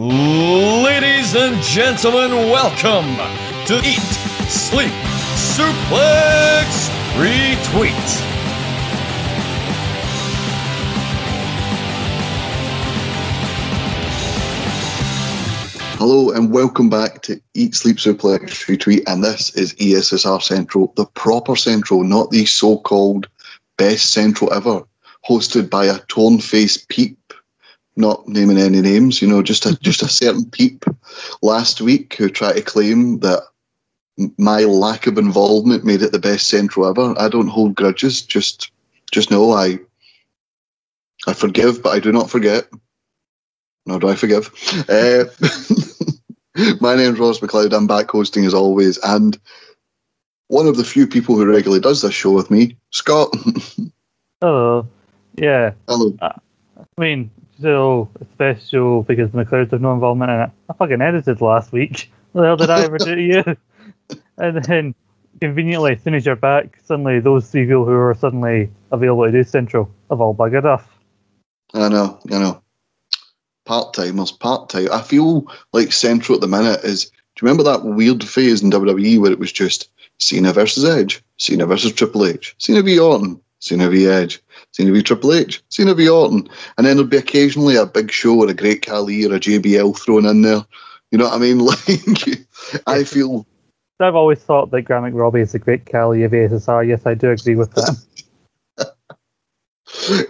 Ladies and gentlemen, welcome to Eat, Sleep, Suplex, Retweet. Hello and welcome back to Eat Sleep Suplex Retweet, and this is ESSR Central, the proper Central, not the so-called best Central ever, hosted by a torn-faced peep, not naming any names, you know, just a just a certain peep last week who tried to claim that my lack of involvement made it the best Central ever. I don't hold grudges, just just know I I forgive, but I do not forget. Nor do I forgive. Uh, my name's Ross McLeod. I'm back hosting as always, and one of the few people who regularly does this show with me, Scott. Hello. Yeah. Hello. I mean, so special because McLeod have no involvement in it. I fucking edited last week. What the hell did I ever do to you? And then, conveniently, as soon as you're back, suddenly those three people who are suddenly available to do Central have all buggered off. I know, I know. Part timers, part time. I feel like Central at the minute is. Do you remember that weird phase in WWE where it was just Cena versus Edge, Cena versus Triple H, Cena v Orton, Cena v Edge, Cena v Triple H, Cena v Orton, and then there'd be occasionally a big show or a Great Khali or a JBL thrown in there. You know what I mean? Like, I feel I've always thought that Grant McRobbie is a great Khali of ESSR. Yes, I do agree with that.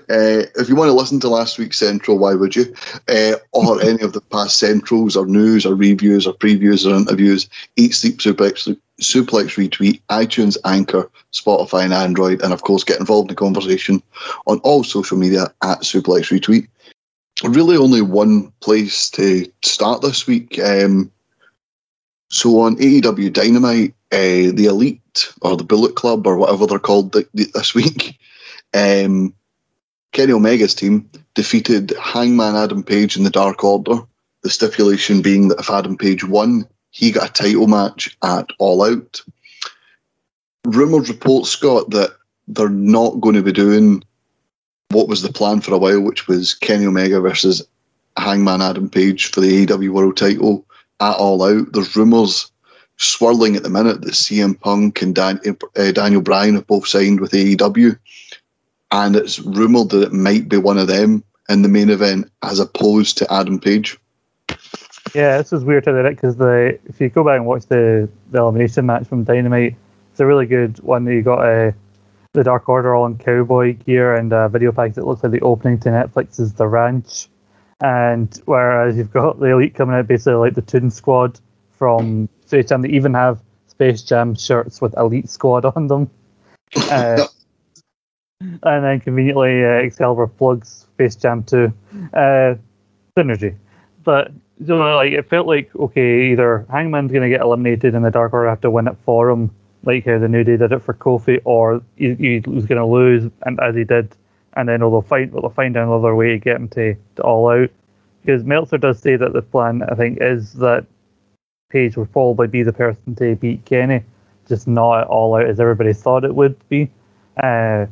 Uh, if you want to listen to last week's Central, why would you? Uh, or any of the past Centrals or news or reviews or previews or interviews, Eat Sleep Suplex, Suplex Retweet, iTunes, Anchor, Spotify, and Android. And of course, get involved in the conversation on all social media at Suplex Retweet. Really, only one place to start this week. Um, so on AEW Dynamite, uh, the Elite or the Bullet Club or whatever they're called th- th- this week. Um, Kenny Omega's team defeated Hangman Adam Page in the Dark Order. The stipulation being that if Adam Page won, he got a title match at All Out. Rumours report, Scott, that they're not going to be doing what was the plan for a while, which was Kenny Omega versus Hangman Adam Page for the AEW World title at All Out. There's rumours swirling at the minute that CM Punk and Dan, uh, Daniel Bryan have both signed with AEW and it's rumoured that it might be one of them in the main event as opposed to Adam Page. Yeah, this is weird to it because the if you go back and watch the the elimination match from Dynamite, it's a really good one. You got uh, the Dark Order all in cowboy gear and a video package that looks like the opening to Netflix's The Ranch, and whereas you've got the Elite coming out basically like the Toon Squad from Space Jam. They even have Space Jam shirts with Elite Squad on them. Uh, and then conveniently uh, Excalibur plugs Space Jam 2. Uh, synergy. But you know, like it felt like okay, either Hangman's gonna get eliminated in the Dark Order have to win it for him, like how the New Day did it for Kofi, or he, was gonna lose, and as he did, and then they'll find they'll find another way to get him to, to all out. Because Meltzer does say that the plan, I think, is that Page would probably be the person to beat Kenny, just not all out as everybody thought it would be. Uh,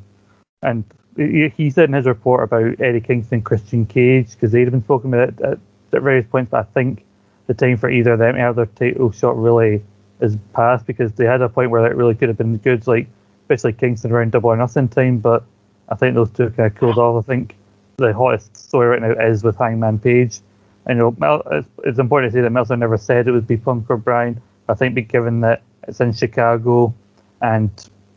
and he said in his report about Eddie Kingston, Christian Cage, because they'd been spoken about it at, at various points, but I think the time for either of them to have their title shot really is past because they had a point where it really could have been good, like especially Kingston around double or nothing time, but I think those two kind of cooled off. I think the hottest story right now is with Hangman Page. I know Mel, it's, it's important to say that Meltzer never said it would be Punk or Bryan. I think, given that it's in Chicago and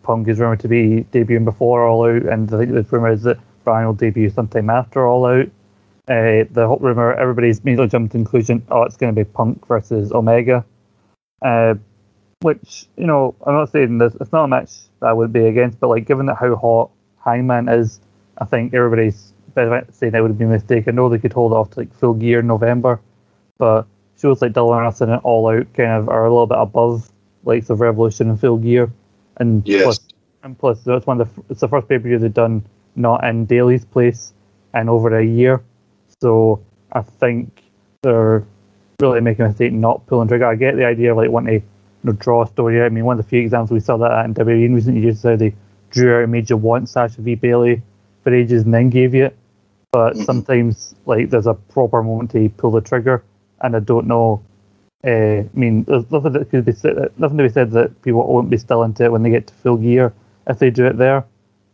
Punk is rumored to be debuting before All Out, and I think the rumor is that Bryan will debut sometime after All Out. Uh, the whole rumor, everybody's immediately jumped to the conclusion, oh, it's going to be Punk versus Omega. Uh, which, you know, I'm not saying this, it's not a match that I would be against, but like given that how hot Hangman is, I think everybody's saying it would be a mistake. I know they could hold off to like full gear in November, but shows like or Nothing and All Out kind of are a little bit above likes of Revolution and full gear. And Yes. plus, and plus, it's one of the it's the first pay per view they've done not in Daily's place in over a year. So I think they're really making a mistake not pulling trigger. I get the idea of like wanting to you know, draw a story out. I mean, one of the few examples we saw that at in WWE in recent years is how they drew out a major want Sasha V Bayley for ages and then gave you it. But Mhm. sometimes like there's a proper moment to pull the trigger. and I don't know. Uh, I mean, there's nothing that could be said, nothing to be said that people won't be still into it when they get to full gear if they do it there.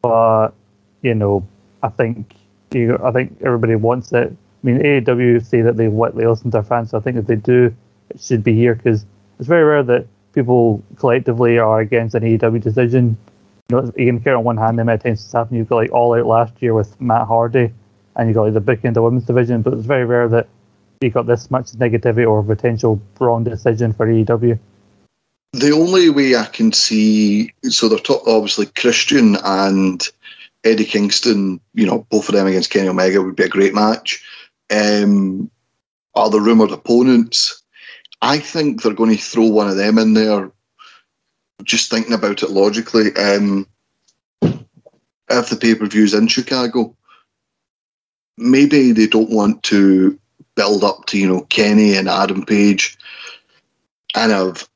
But you know, I think you, I think everybody wants it. I mean, AEW say that they want listen to their fans, so I think if they do, it should be here because it's very rare that people collectively are against an AEW decision. You know, you can count on one hand the amount of times it's happened. You've got like All Out last year with Matt Hardy, and you got like the booking in the women's division, but it's very rare that you got this much negativity or potential wrong decision for AEW. The only way I can see, so they're talk, obviously Christian and Eddie Kingston, you know, both of them against Kenny Omega would be a great match. Um, are the rumoured opponents? I think they're going to throw one of them in there. Just thinking about it logically, um, if the pay per view's in Chicago, maybe they don't want to build up to you know Kenny and Adam Page, and have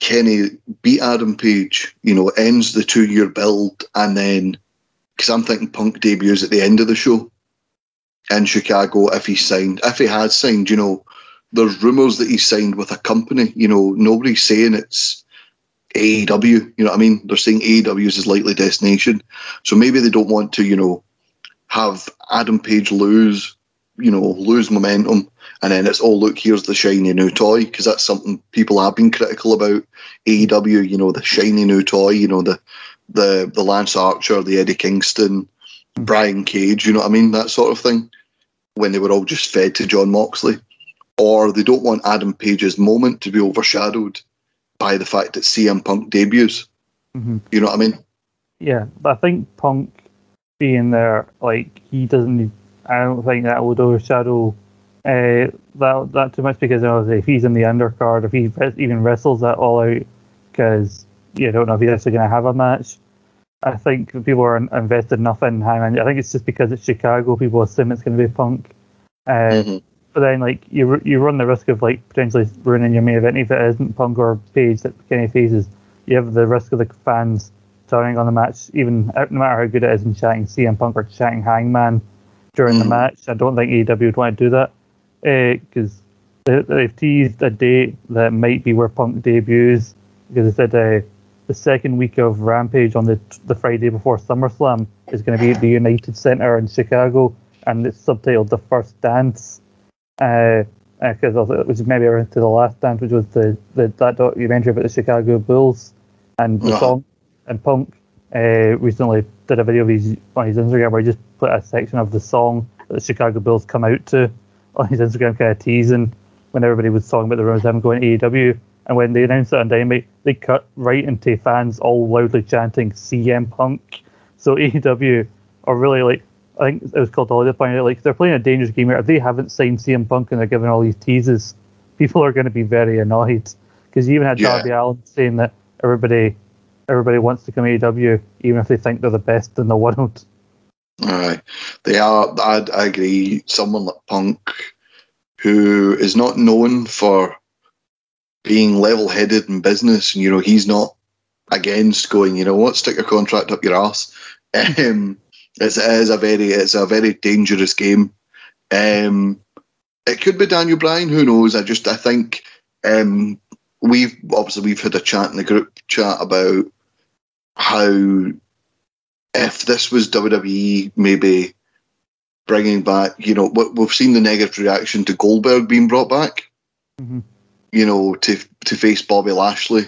Kenny beat Adam Page, you know, ends the two year build, and then because I'm thinking Punk debuts at the end of the show in Chicago if he signed, if he had signed, you know, there's rumours that he signed with a company. You know, nobody's saying it's AEW. You know what I mean? They're saying AEW is his likely destination. So maybe they don't want to, you know, have Adam Page lose, you know, lose momentum, and then it's oh look, here's the shiny new toy because that's something people have been critical about AEW. You know, the shiny new toy. You know, the the the Lance Archer, the Eddie Kingston, Brian Cage. You know what I mean? That sort of thing. When they were all just fed to Jon Moxley, or they don't want Adam Page's moment to be overshadowed by the fact that CM Punk debuts. Mm-hmm. You know what I mean? Yeah, but I think Punk being there, like he doesn't. Need, I don't think that would overshadow uh, that that too much because you know, if he's in the undercard, if he even wrestles that all out, because you don't know if he's actually going to have a match. I think people are invested enough in Hangman. I think it's just because it's Chicago, people assume it's going to be Punk. Uh, mm-hmm. But then, like you, you run the risk of like potentially ruining your main event if it isn't Punk or Page that Kenny faces. You have the risk of the fans turning on the match, even no matter how good it is, and chatting CM Punk or chatting Hangman during mm-hmm. the match. I don't think AEW would want to do that because uh, they, have teased a date that might be where Punk debuts because they said uh, the second week of Rampage on the the Friday before SummerSlam is going to be at the United Center in Chicago, and it's subtitled "The First Dance," because uh, uh, it was maybe around to the last dance, which was the, the that documentary about the Chicago Bulls, and the song and Punk uh, recently did a video of his on his Instagram where he just put a section of the song that the Chicago Bulls come out to on his Instagram, kind of teasing when everybody was talking about the rumors of him going to AEW. And when they announced it on Dynamite, they cut right into fans all loudly chanting CM Punk. So AEW are really like, I think it was called Holiday Point, like they're playing a dangerous game here. If they haven't signed CM Punk and they're giving all these teases, people are going to be very annoyed. Because you even had yeah. Darby Allin saying that everybody everybody wants to come AEW, even if they think they're the best in the world. Aye, they are. I, I agree. Someone like Punk, who is not known for being level headed in business. And, you know, he's not against going, you know what, stick your contract up your ass. Um, it's, it is a very it's a very dangerous game. Um, it could be Daniel Bryan, who knows? I just I think um, we've obviously we've had a chat in the group chat about how if this was WWE maybe bringing back, you know, we've seen the negative reaction to Goldberg being brought back. Mm-hmm you know, to to face Bobby Lashley.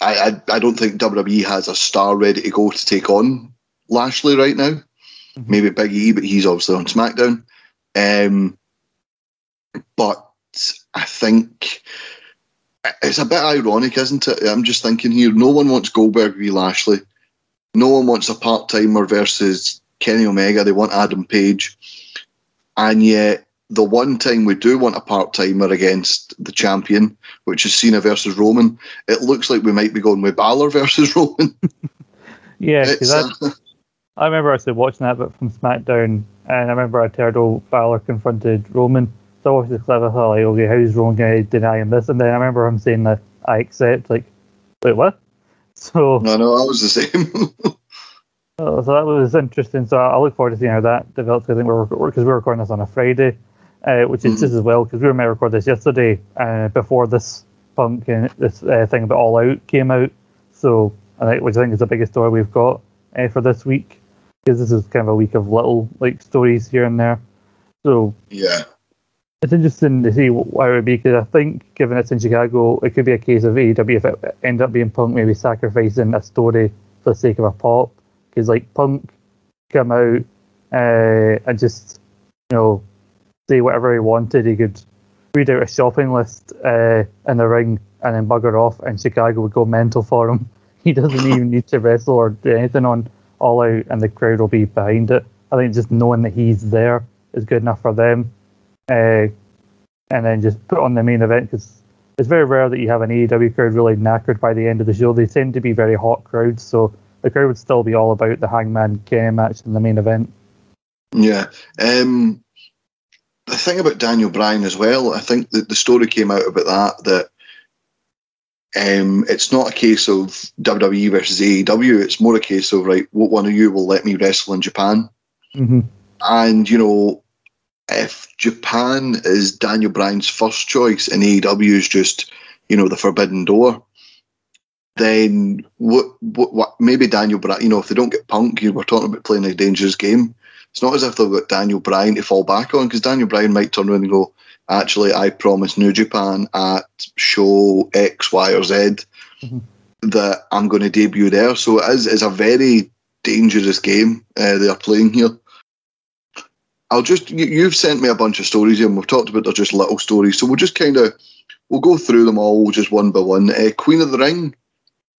I, I, I don't think WWE has a star ready to go to take on Lashley right now. Mm-hmm. Maybe Big E, but he's obviously on SmackDown. Um, but I think it's a bit ironic, isn't it? I'm just thinking here. No one wants Goldberg v Lashley. No one wants a part timer versus Kenny Omega. They want Adam Page, and yet the one time we do want a part timer against the champion, which is Cena versus Roman, it looks like we might be going with Balor versus Roman. yeah, uh, I remember actually watching that but from SmackDown, and I remember I heard old Balor confronted Roman. So obviously, clever thought like, okay, how's Roman going to deny him this? And then I remember him saying that I accept. Like, wait, what? So no, no, I was the same. Oh, so that was interesting. So I look forward to seeing how that develops. I think we're because we're recording this on a Friday. Uh, which is just as well because we were meant to record this yesterday uh, before this punk and this uh, thing about All Out came out. So, I think, which I think is the biggest story we've got uh, for this week because this is kind of a week of little like stories here and there. So Yeah. it's interesting to see why it would be because I think, given it's in Chicago, it could be a case of AEW if it ended up being Punk maybe sacrificing a story for the sake of a pop. Because like Punk come out uh, and just you know whatever he wanted, he could read out a shopping list uh, in the ring and then bugger off, and Chicago would go mental for him. He doesn't even need to wrestle or do anything on All Out, and the crowd will be behind it. I think just knowing that he's there is good enough for them uh, and then just put on the main event because it's very rare that you have an AEW crowd really knackered by the end of the show. They tend to be very hot crowds, so the crowd would still be all about the Hangman Kenny match in the main event. Yeah. Um, the thing about Daniel Bryan as well, I think that the story came out about that that um, it's not a case of WWE versus AEW. It's more a case of right, what one of you will let me wrestle in Japan? Mm-hmm. And you know, if Japan is Daniel Bryan's first choice and AEW is just you know the forbidden door, then what? What? what maybe Daniel Bryan. You know, if they don't get Punk, you know, we're talking about playing a dangerous game. It's not as if they've got Daniel Bryan to fall back on because Daniel Bryan might turn around and go, actually, I promised New Japan at show X, Y, or Z Mhm. that I'm going to debut there. So it is it's a very dangerous game uh, they are playing here. I'll just you, you've sent me a bunch of stories here, and we've talked about they're just little stories, so we'll just kind of we'll go through them all just one by one. Uh, Queen of the Ring,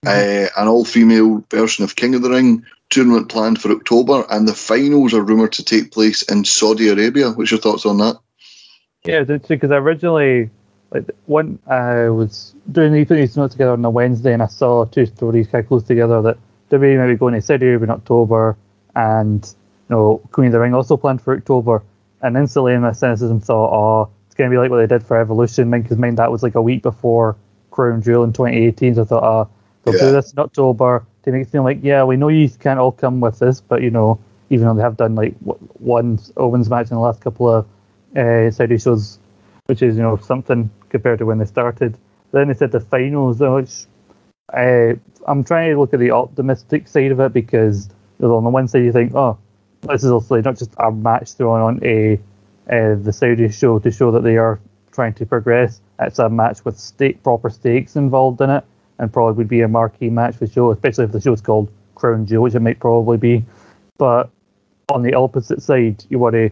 uh, an all-female version of King of the Ring tournament planned for October, and the finals are rumored to take place in Saudi Arabia. What's your thoughts on that? Yeah, it's interesting because originally, like when I was doing these, putting these notes together on a Wednesday, and I saw two stories kind of close together that WWE maybe going to Saudi Arabia in October, and you know Queen of the Ring also planned for October, and instantly in my cynicism thought, oh, it's going to be like what they did for Evolution, because mind that was like a week before Crown Jewel in 2018, so I thought, oh, they'll Yeah. do this in October to make it seem like, yeah, we know you can't all come with this, but you know, even though they have done like one Owens match in the last couple of uh, Saudi shows, which is you know something compared to when they started. Then they said the finals, which uh, I'm trying to look at the optimistic side of it because you know, on the one side you think, oh, this is also not just a match thrown on a uh, the Saudi show to show that they are trying to progress. It's a match with stake, proper stakes involved in it, and probably would be a marquee match for the show, especially if the show's called Crown Jewel, which it might probably be. But on the opposite side, you want to,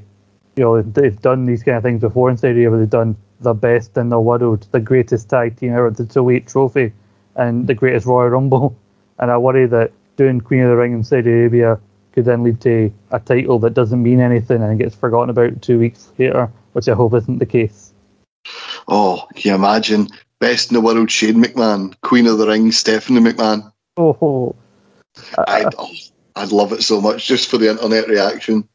you know, they've done these kind of things before in Saudi Arabia. They've done the best in the world, the greatest tag team ever, the 208 trophy, and the greatest Royal Rumble. And I worry that doing Queen of the Ring in Saudi Arabia could then lead to a title that doesn't mean anything and gets forgotten about two weeks later, which I hope isn't the case. Oh, can you imagine? Best in the world, Shane McMahon. Queen of the Ring, Stephanie McMahon. Oh, I, I'd, oh, I'd love it so much just for the internet reaction.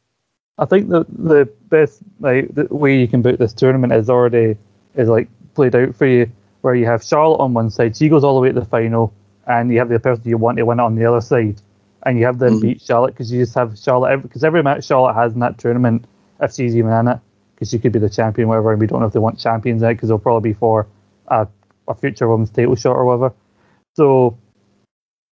I think the the best like the way you can book this tournament is already is like played out for you, where you have Charlotte on one side, she goes all the way to the final, and you have the person you want to win it on the other side, and you have them Mhm. beat Charlotte because you just have Charlotte because every match Charlotte has in that tournament, if she's even in it, because she could be the champion, whatever, and we don't know if they want champions in it because they'll probably be for a, a future women's title shot or whatever. So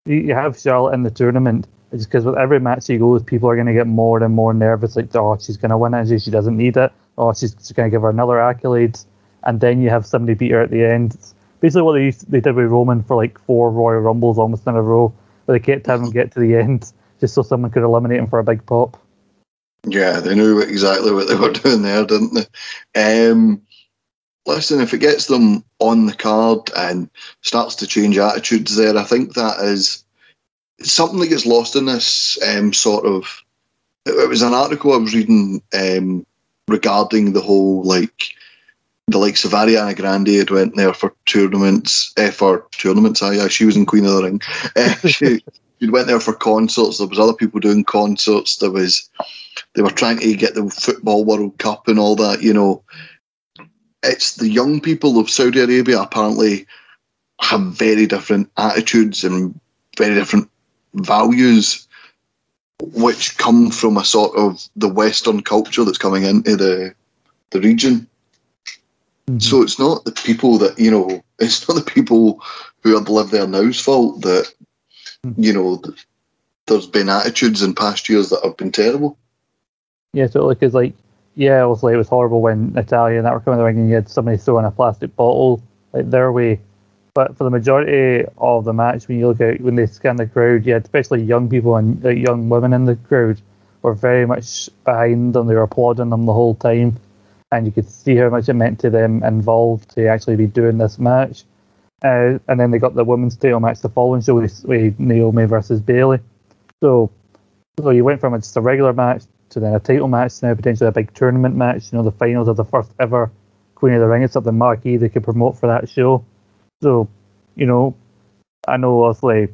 you, have Charlotte in the tournament. It's because with every match she goes, people are going to get more and more nervous. Like, oh, she's going to win it. She, doesn't need it. Oh, she's, she's going to give her another accolades. And then you have somebody beat her at the end. It's basically what they used, they did with Roman for like four Royal Rumbles almost in a row, where they kept having him get to the end just so someone could eliminate him for a big pop. Yeah, they knew exactly what they were doing there, didn't they? Um, listen, if it gets them on the card and starts to change attitudes there, I think that is something that gets lost in this um, sort of. It, it was an article I was reading um, regarding the whole like the likes of Ariana Grande had went there for tournaments, eh, for tournaments. Aye, she was in Queen of the Ring. Eh, she, she went there for concerts. There was other people doing concerts. There was they were trying to get the football World Cup and all that. You know, it's the young people of Saudi Arabia apparently have very different attitudes and very different values, which come from a sort of the Western culture that's coming into the the region. Mm-hmm. So it's not the people that you know. It's not the people who have lived there now's fault that Mm-hmm. you know. There's been attitudes in past years that have been terrible. Yeah, totally. Because like, yeah, obviously it was horrible when Natalya and that were coming to the ring and you had somebody throwing a plastic bottle like their way. But for the majority of the match, when you look at when they scan the crowd, yeah, especially young people and like, young women in the crowd were very much behind them. They were applauding them the whole time, and you could see how much it meant to them involved to actually be doing this match. Uh, and then they got the women's title match the following show with, with Naomi versus Bayley. So, so you went from just a regular match to then a title match, now potentially a big tournament match. You know, the finals of the first ever Queen of the Ring. It's something marquee they could promote for that show. So, you know, I know obviously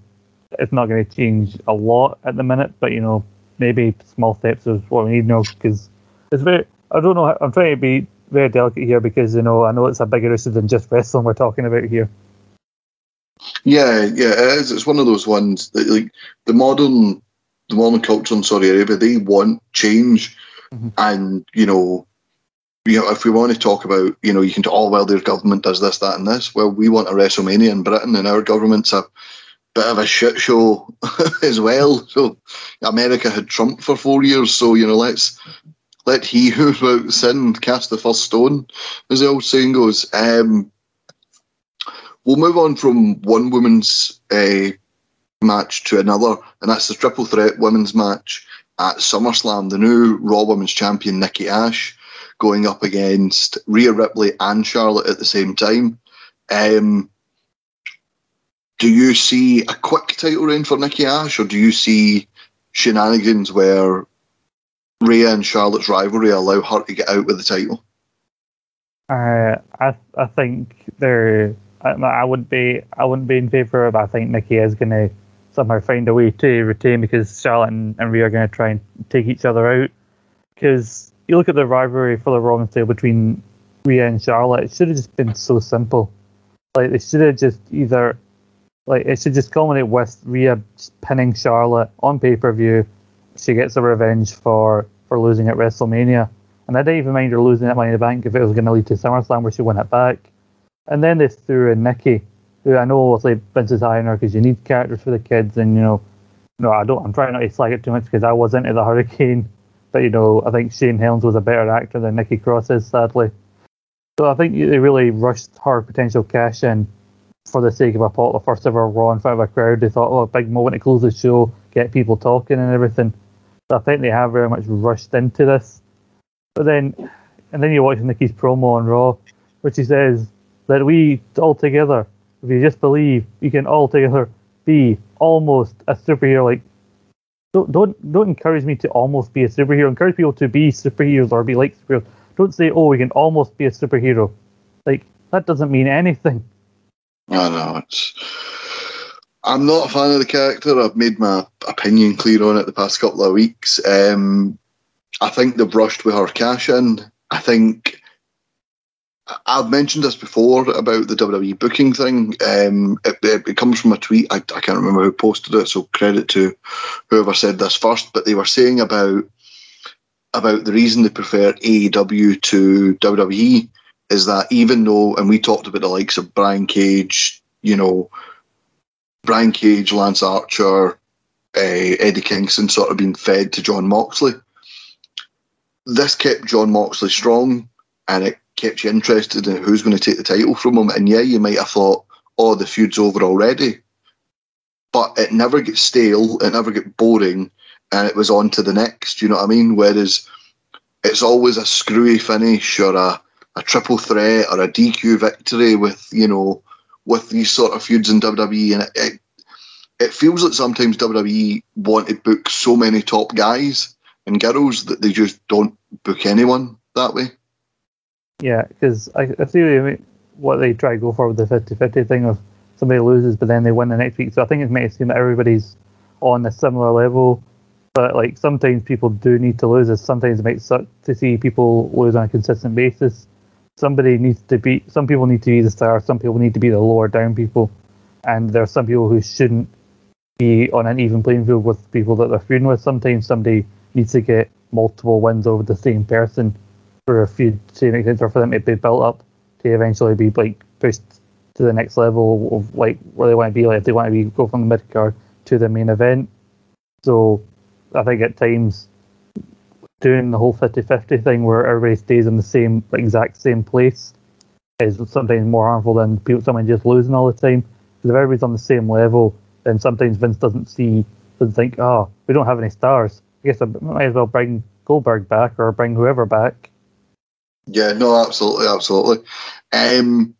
it's not going to change a lot at the minute, but you know, maybe small steps is what we need now because it's very. I don't know. I'm trying to be very delicate here because you know I know it's a bigger issue than just wrestling we're talking about here. Yeah, yeah, it is. It's one of those ones that like the modern, the modern culture in Saudi Arabia. They want change, Mhm. and you know, you know, if we want to talk about, you know, you can talk, oh well, their government does this, that, and this. Well, we want a WrestleMania in Britain, and our government's a bit of a shit show as well. So America had Trump for four years, so you know, let's let he who without sin cast the first stone, as the old saying goes. Um, we'll move on from one woman's uh, match to another, and that's the triple threat women's match at SummerSlam. The new Raw Women's Champion Nikki Ash going up against Rhea Ripley and Charlotte at the same time. Um, do you see a quick title reign for Nikki Ash, or do you see shenanigans where Rhea and Charlotte's rivalry allow her to get out with the title? Uh, I I think they're. I, I would be I wouldn't be in favour of. I think Nikki is going to somehow find a way to retain because Charlotte and, and Rhea are going to try and take each other out. Because you look at the rivalry for the Roman title between Rhea and Charlotte, it should have just been so simple. Like they should have just either like it should just culminate with Rhea pinning Charlotte on pay per view. She gets a revenge for for losing at WrestleMania. And I didn't even mind her losing that Money in the Bank if it was going to lead to SummerSlam where she won it back. And then they threw in Nikki, I know obviously Vince is hiring her because you need characters for the kids. And, you know, no, I don't, I'm trying not to slag it too much because I was into the Hurricane. But, you know, I think Shane Helms was a better actor than Nikki Cross is, sadly. So I think they really rushed her potential cash in for the sake of a pot, the first ever Raw in front of a crowd. They thought, oh, a big moment to close the show, get people talking and everything. So I think they have very much rushed into this. But then, and then you watch Nikki's promo on Raw, where she says that we all together, if you just believe, you can all together be almost a superhero. Like, don't don't don't encourage me to almost be a superhero. Encourage people to be superheroes or be like superheroes. Don't say, oh, we can almost be a superhero. Like that doesn't mean anything. I know it's. I'm not a fan of the character. I've made my opinion clear on it the past couple of weeks. Um, I think they've rushed with her cash in. I think I've mentioned this before about the WWE booking thing. Um, it, it, comes from a tweet. I, I can't remember who posted it, so credit to whoever said this first. But they were saying about about the reason they prefer AEW to WWE is that even though, and we talked about the likes of Brian Cage, you know, Brian Cage, Lance Archer, uh, Eddie Kingston sort of being fed to Jon Moxley. This kept Jon Moxley strong and it kept you interested in who's going to take the title from him. And yeah, you might have thought, oh, the feud's over already. But it never gets stale, it never gets boring, and it was on to the next, you know what I mean? Whereas it's always a screwy finish or a, a triple threat or a DQ victory with, you know, with these sort of feuds in WWE. And it, it, it feels like sometimes WWE want to book so many top guys and girls that they just don't book anyone that way. Yeah, because I, I see mean, what they try to go for with the 50 50 thing of somebody loses, but then they win the next week. So I think it it seem that everybody's on a similar level. But like sometimes people do need to lose. It sometimes it makes suck to see people lose on a consistent basis. Somebody needs to be. Some people need to be the star. Some people need to be the lower down people, and there are some people who shouldn't be on an even playing field with people that they're feuding with. Sometimes somebody needs to get multiple wins over the same person for a feud to make sense or for them to be built up to eventually be like pushed to the next level of like where they want to be. Like if they want to be go from the mid card to the main event. So I think at times doing the whole 50-50 thing where everybody stays in the same exact same place is sometimes more harmful than people someone just losing all the time. Because if everybody's on the same level, then sometimes Vince doesn't see doesn't think, oh, we don't have any stars. I guess I might as well bring Goldberg back or bring whoever back. Yeah, no, absolutely, absolutely. Um,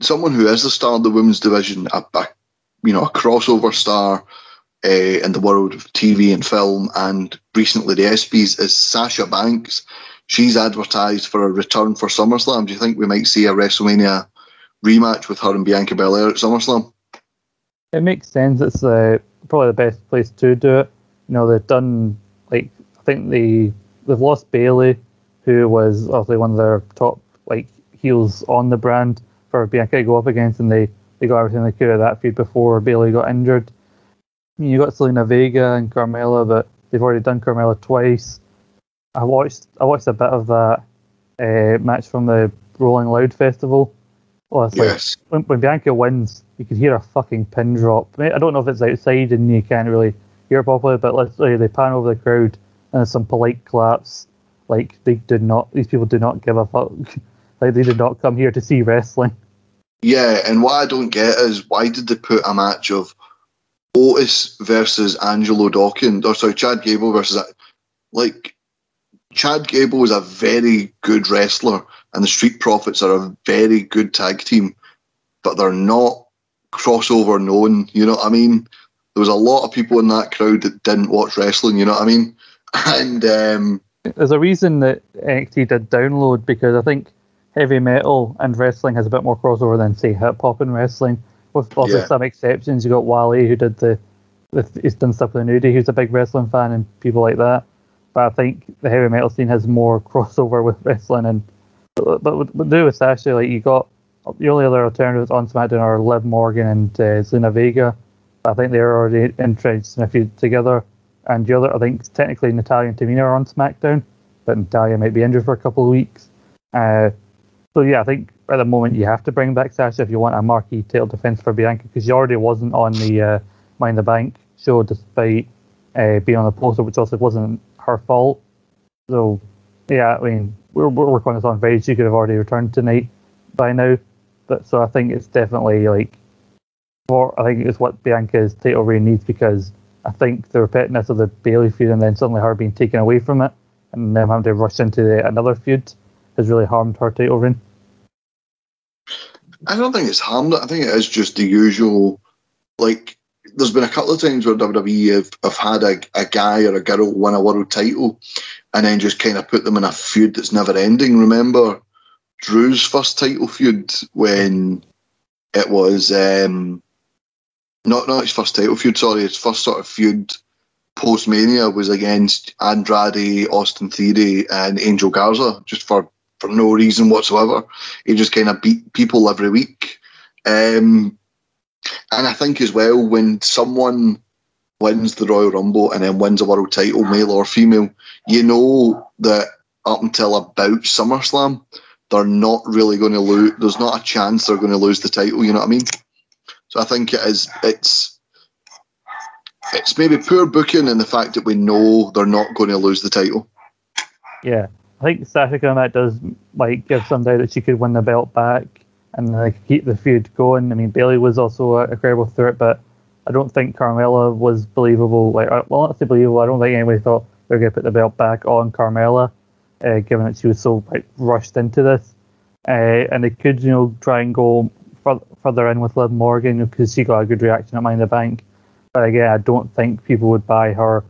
someone who is the star of the women's division, a, a you know, a crossover star uh, in the world of TV and film, and recently the ESPYS is Sasha Banks. She's advertised for a return for SummerSlam. Do you think we might see a WrestleMania rematch with her and Bianca Belair at SummerSlam? It makes sense. It's uh, probably the best place to do it. You know, they've done like I think they they've lost Bayley, who was obviously one of their top like heels on the brand for Bianca to go up against, and they they got everything they could of that feud before Bayley got injured. You got Zelina Vega and Carmella, but they've already done Carmella twice. I watched I watched a bit of that uh, match from the Rolling Loud Festival. Well, it's Yes. like when, when Bianca wins, you can hear a fucking pin drop. I, don't know if it's outside and you can't really hear properly, but let's say they pan over the crowd and there's some polite claps. Like they did not, these people do not give a fuck. like they did not come here to see wrestling. Yeah, and what I don't get is why did they put a match of Otis versus Angelo Dawkins, or sorry, Chad Gable versus like Chad Gable is a very good wrestler, and the Street Profits are a very good tag team, but they're not crossover known. You know what I mean? There was a lot of people in that crowd that didn't watch wrestling. You know what I mean? And um, There's a reason that NXT did download because I think heavy metal and wrestling has a bit more crossover than say hip hop and wrestling. With obviously Yeah. some exceptions, you got Wally who did the, the he's done stuff with the nudie, who's a big wrestling fan and people like that. But I think the heavy metal scene has more crossover with wrestling and but with do with Sasha, like you got the only other alternatives on SmackDown are Liv Morgan and uh, Zelina Vega. I think they're already entrenched in a feud together. And the other, I think technically Natalya and Tamina are on SmackDown, but Natalya might be injured for a couple of weeks. Uh, so yeah, I think at the moment you have to bring back Sasha if you want a marquee title defense for Bianca because she already wasn't on the uh, Mind the Bank show despite uh, being on the poster, which also wasn't her fault. So yeah, I mean we're, we're working on this on Friday. She could have already returned tonight by now, but so I think it's definitely like for I think it's what Bianca's title reign needs because I think the repetitiveness of the Bayley feud and then suddenly her being taken away from it and them having to rush into the, another feud has really harmed her title reign. I don't think it's harmed it. I think it is just the usual. Like, there's been a couple of times where WWE have, have had a, a guy or a girl win a world title and then just kind of put them in a feud that's never ending. Remember Drew's first title feud when it was um, not not his first title feud. Sorry, his first sort of feud post Mania was against Andrade, Austin Theory, and Angel Garza, just for for no reason whatsoever. He just kind of beat people every week. Um, and I think as well, when someone wins the Royal Rumble and then wins a world title, male or female, you know that up until about SummerSlam, they're not really going to lose. There's not a chance they're going to lose the title. You know what I mean? So I think it is. It's it's maybe poor booking and the fact that we know they're not going to lose the title. Yeah, I think Sasha back does like give some doubt that she could win the belt back and like keep the feud going. I mean, Bayley was also a, a credible threat, but I don't think Carmella was believable. Like, uh, well, not say believable. I don't think anybody thought they were going to put the belt back on Carmella, uh, given that she was so like rushed into this. Uh, and they could, you know, try and go further in with Liv Morgan because she got a good reaction at Mind the Bank. But again, I don't think people would buy her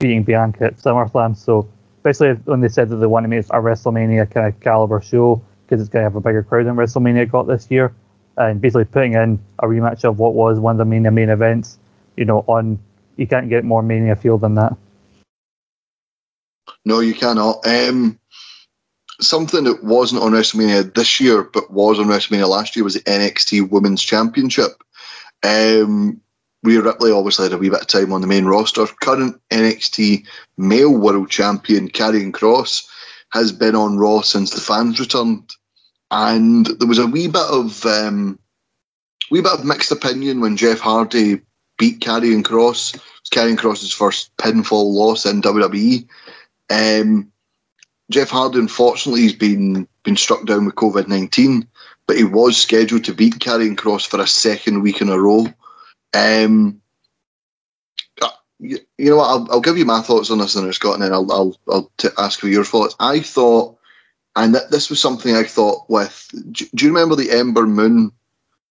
beating Bianca at SummerSlam. So especially when they said that they want to make a WrestleMania kind of caliber show because it's going to have a bigger crowd than WrestleMania got this year, and basically putting in a rematch of what was one of the Mania main events. You know, on you can't get more Mania feel than that. No, you cannot. Um, something that wasn't on WrestleMania this year, but was on WrestleMania last year, was the NXT Women's Championship. Um, Rhea Ripley obviously had a wee bit of time on the main roster. Current NXT Male World Champion Karrion Kross has been on Raw since the fans returned, and there was a wee bit of um, wee bit of mixed opinion when Jeff Hardy beat Karrion Kross. It was Karrion Kross's first pinfall loss in WWE. Um, Jeff Hardy, unfortunately, has been been struck down with COVID nineteen, but he was scheduled to beat Karrion Kross for a second week in a row. Um, uh, you, you know what? I'll, I'll, give you my thoughts on this, and Scott, and then I'll I'll, I'll t- ask for your thoughts. I thought, and th- this was something I thought with. Do, do you remember the Ember Moon,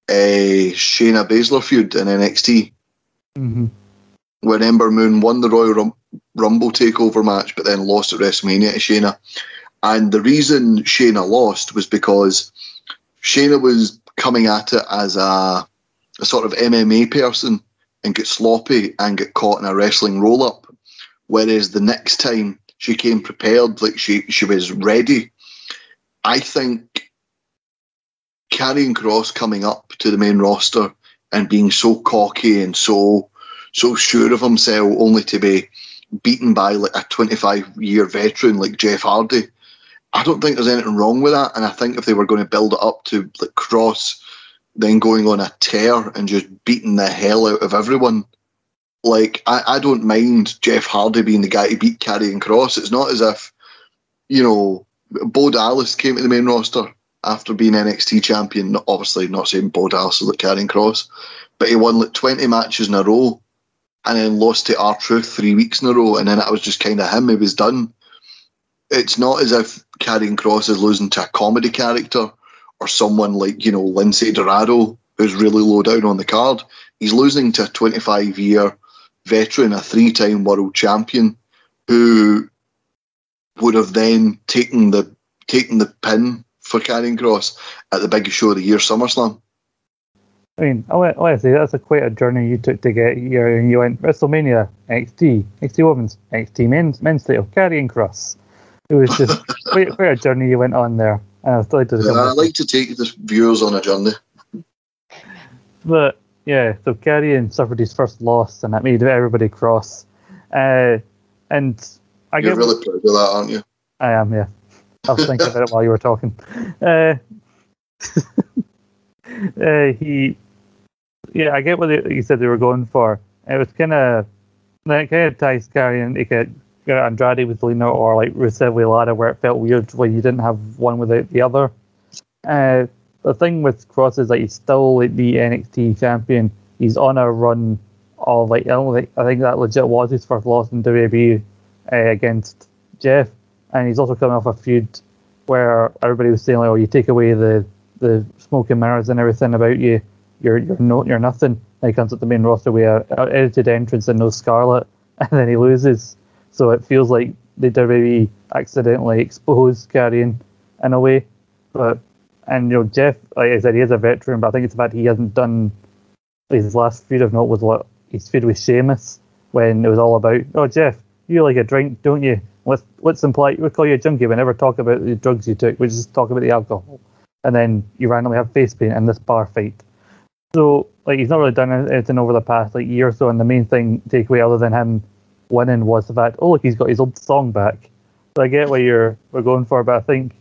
uh, Shayna Baszler feud in NXT? Mm-hmm. When Ember Moon won the Royal Rum- Rumble takeover match, but then lost at WrestleMania to Shayna. And the reason Shayna lost was because Shayna was coming at it as a, a sort of MMA person and get sloppy and get caught in a wrestling roll up. Whereas the next time she came prepared, like she, she was ready. I think Karrion Kross coming up to the main roster and being so cocky and so so sure of himself only to be beaten by like a 25 year veteran like Jeff Hardy. I don't think there's anything wrong with that. And I think if they were going to build it up to like Kross, then going on a tear and just beating the hell out of everyone, like I, I don't mind Jeff Hardy being the guy to beat Karrion Kross. It's not as if, you know, Bo Dallas came to the main roster after being NXT champion. Obviously, not saying Bo Dallas is like Karrion Kross, but he won like 20 matches in a row and then lost to R-Truth three weeks in a row, and then it was just kind of him. He was done. It's not as if Karrion Kross is losing to a comedy character or someone like you know Lince Dorado, who's really low down on the card. He's losing to a 25 year veteran, a three time world champion, who would have then taken the taken the pin for Karrion Kross at the biggest show of the year, SummerSlam. I mean, I want, I want say that's a quite a journey you took to get here. And you went WrestleMania, XT, XT Women's, XT Men's, Men's title, Karrion Kross. It was just quite, quite a journey you went on there. And I like to. Yeah, I like to take the viewers on a journey. But yeah, so Karrion suffered his first loss, and that made everybody cross. Uh, and I You're get really proud of that, aren't you? I am, yeah. I was thinking about it while you were talking. Uh, uh, he, yeah, I get what they, you said they were going for. It was kind of, like, kind of ties Karrion, you could get Andrade with Lena or like Rusev with Lana, where it felt weird where you didn't have one without the other. Uh, the thing with Kross is like he's still like the NXT champion. He's on a run of like I don't think I think that legit was his first loss in WWE uh, against Jeff, and he's also coming off a feud where everybody was saying like, "Oh, you take away the the smoke and mirrors and everything about you, you're you're no you're nothing." And he comes at the main roster with a, a edited entrance and no Scarlet, and then he loses. So it feels like they WWE accidentally exposed Karrion in a way, but and you know Jeff, like I said, he is a veteran, but I think it's the fact he hasn't done his last feud of note was what his feud with Sheamus when it was all about, oh Jeff, you like a drink, don't you? Let's let's imply we call you a junkie. We never talk about the drugs you took. We just talk about the alcohol, and then you randomly have face paint and this bar fight. So like he's not really done anything over the past like year or so, and the main thing takeaway other than him winning was the fact, oh look, he's got his old song back. So I get what you're we're going for, but I think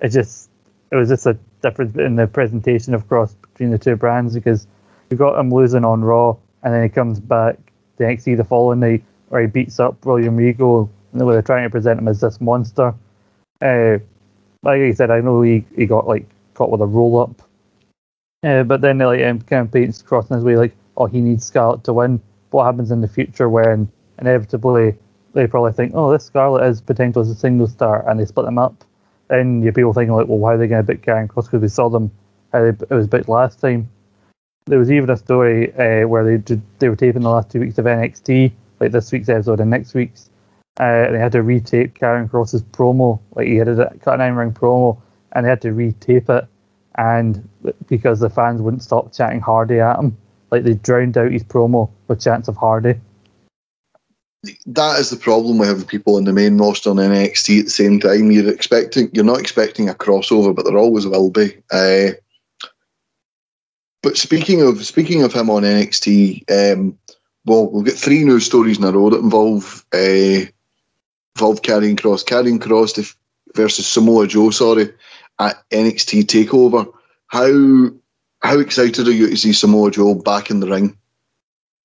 it just it was just a difference in the presentation of Kross between the two brands because you got him losing on Raw and then he comes back to NXT the following night where he beats up William Regal and where they're trying to present him as this monster. Uh, like I said, I know he, he got like caught with a roll up, uh, but then like um, of paints Kross his way like, oh, he needs Scarlett to win. What happens in the future when inevitably they probably think, oh, this Scarlett is potential as a single star, and they split them up. Then you people thinking like, well, why are they going to book Karrion Kross Because we saw them how they, it was booked last time. There was even a story uh, where they did, they were taping the last two weeks of NXT, like this week's episode and next week's. Uh, and they had to retape Karrion Kross's promo, like he had a cut an iron ring promo, and they had to retape it, and because the fans wouldn't stop chanting Hardy at him, like they drowned out his promo with chants of Hardy. That is the problem with having people in the main roster and NXT at the same time. You're expecting, you're not expecting a crossover, but there always will be. Uh, but speaking of speaking of him on NXT, um, well, we've got three news stories in a row that involve uh, involve carrying cross, Kross def- versus Samoa Joe, sorry, at NXT Takeover. How how excited are you to see Samoa Joe back in the ring?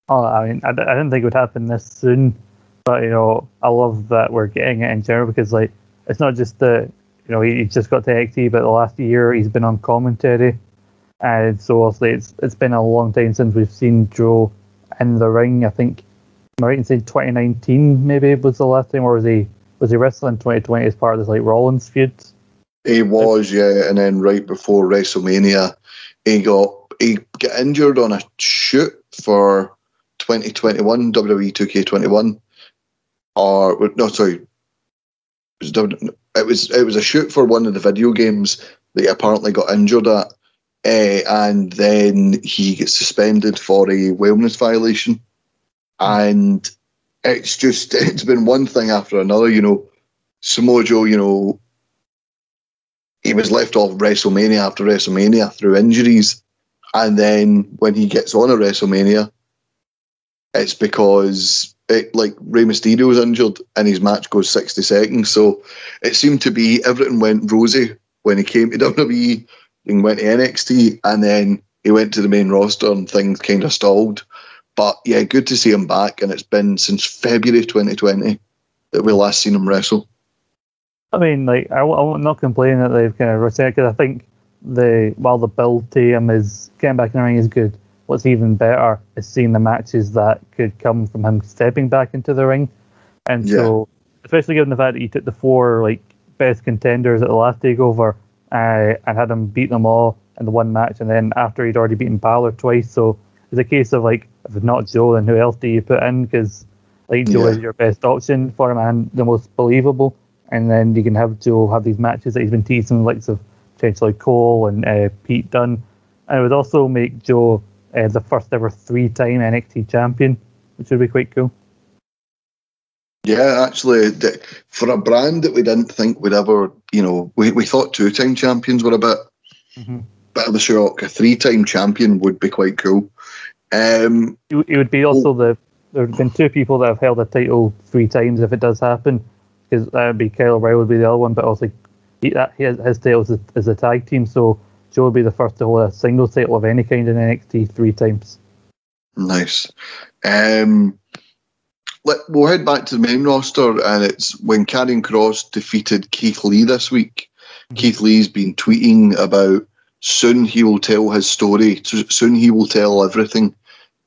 Oh, I mean, I, I didn't think it would happen this soon, but you know, I love that we're getting it in general because like it's not just the you know he, just got to NXT, but the last year he's been on commentary, and so obviously it's it's been a long time since we've seen Joe in the ring. I think am right in saying 2019 maybe was the last time, or was he was he wrestling 2020 as part of this like Rollins feud? He was, yeah, and then right before WrestleMania, he got he got injured on a shoot for 2021 WWE 2K21, or no, sorry, it was, it was a shoot for one of the video games that he apparently got injured at, uh, and then he gets suspended for a wellness violation, and it's just it's been one thing after another. You know, Samoa Joe, you know, he was left off WrestleMania after WrestleMania through injuries, and then when he gets on a WrestleMania, it's because it like Rey Mysterio was injured and his match goes sixty seconds. So it seemed to be everything went rosy when he came to WWE and went to NXT, and then he went to the main roster and things kind of stalled. But yeah, good to see him back, and it's been since February 2020 that we last seen him wrestle. I mean, like I, am not complaining that they've kind of returned because I think the while the build to him is getting back in the ring is good. What's even better is seeing the matches that could come from him stepping back into the ring, and yeah. so especially given the fact that he took the four like best contenders at the last takeover uh, and had them beat them all in the one match, and then after he'd already beaten Balor twice, so it's a case of like if not Joe, then who else do you put in? Because like Joe yeah. is your best option for him and the most believable and then you can have Joe have these matches that he's been teasing, the likes of potentially Cole and uh, Pete Dunne. And it would also make Joe uh, the first ever three time NXT champion, which would be quite cool. Yeah, actually, for a brand that we didn't think would ever, you know, we, we thought two time champions were a bit, mm-hmm. bit of a shock. A three time champion would be quite cool. Um, it would be also the there have been two people that have held a title three times if it does happen because that would be Kyle O'Reilly would be the other one, but also he, that, he has, his title is as a tag team, so Joe would be the first to hold a single title of any kind in NXT three times. Nice. Um, let, we'll head back to the main roster, and it's when Karrion Kross defeated Keith Lee this week. Mm-hmm. Keith Lee's been tweeting about soon he will tell his story. Soon he will tell everything,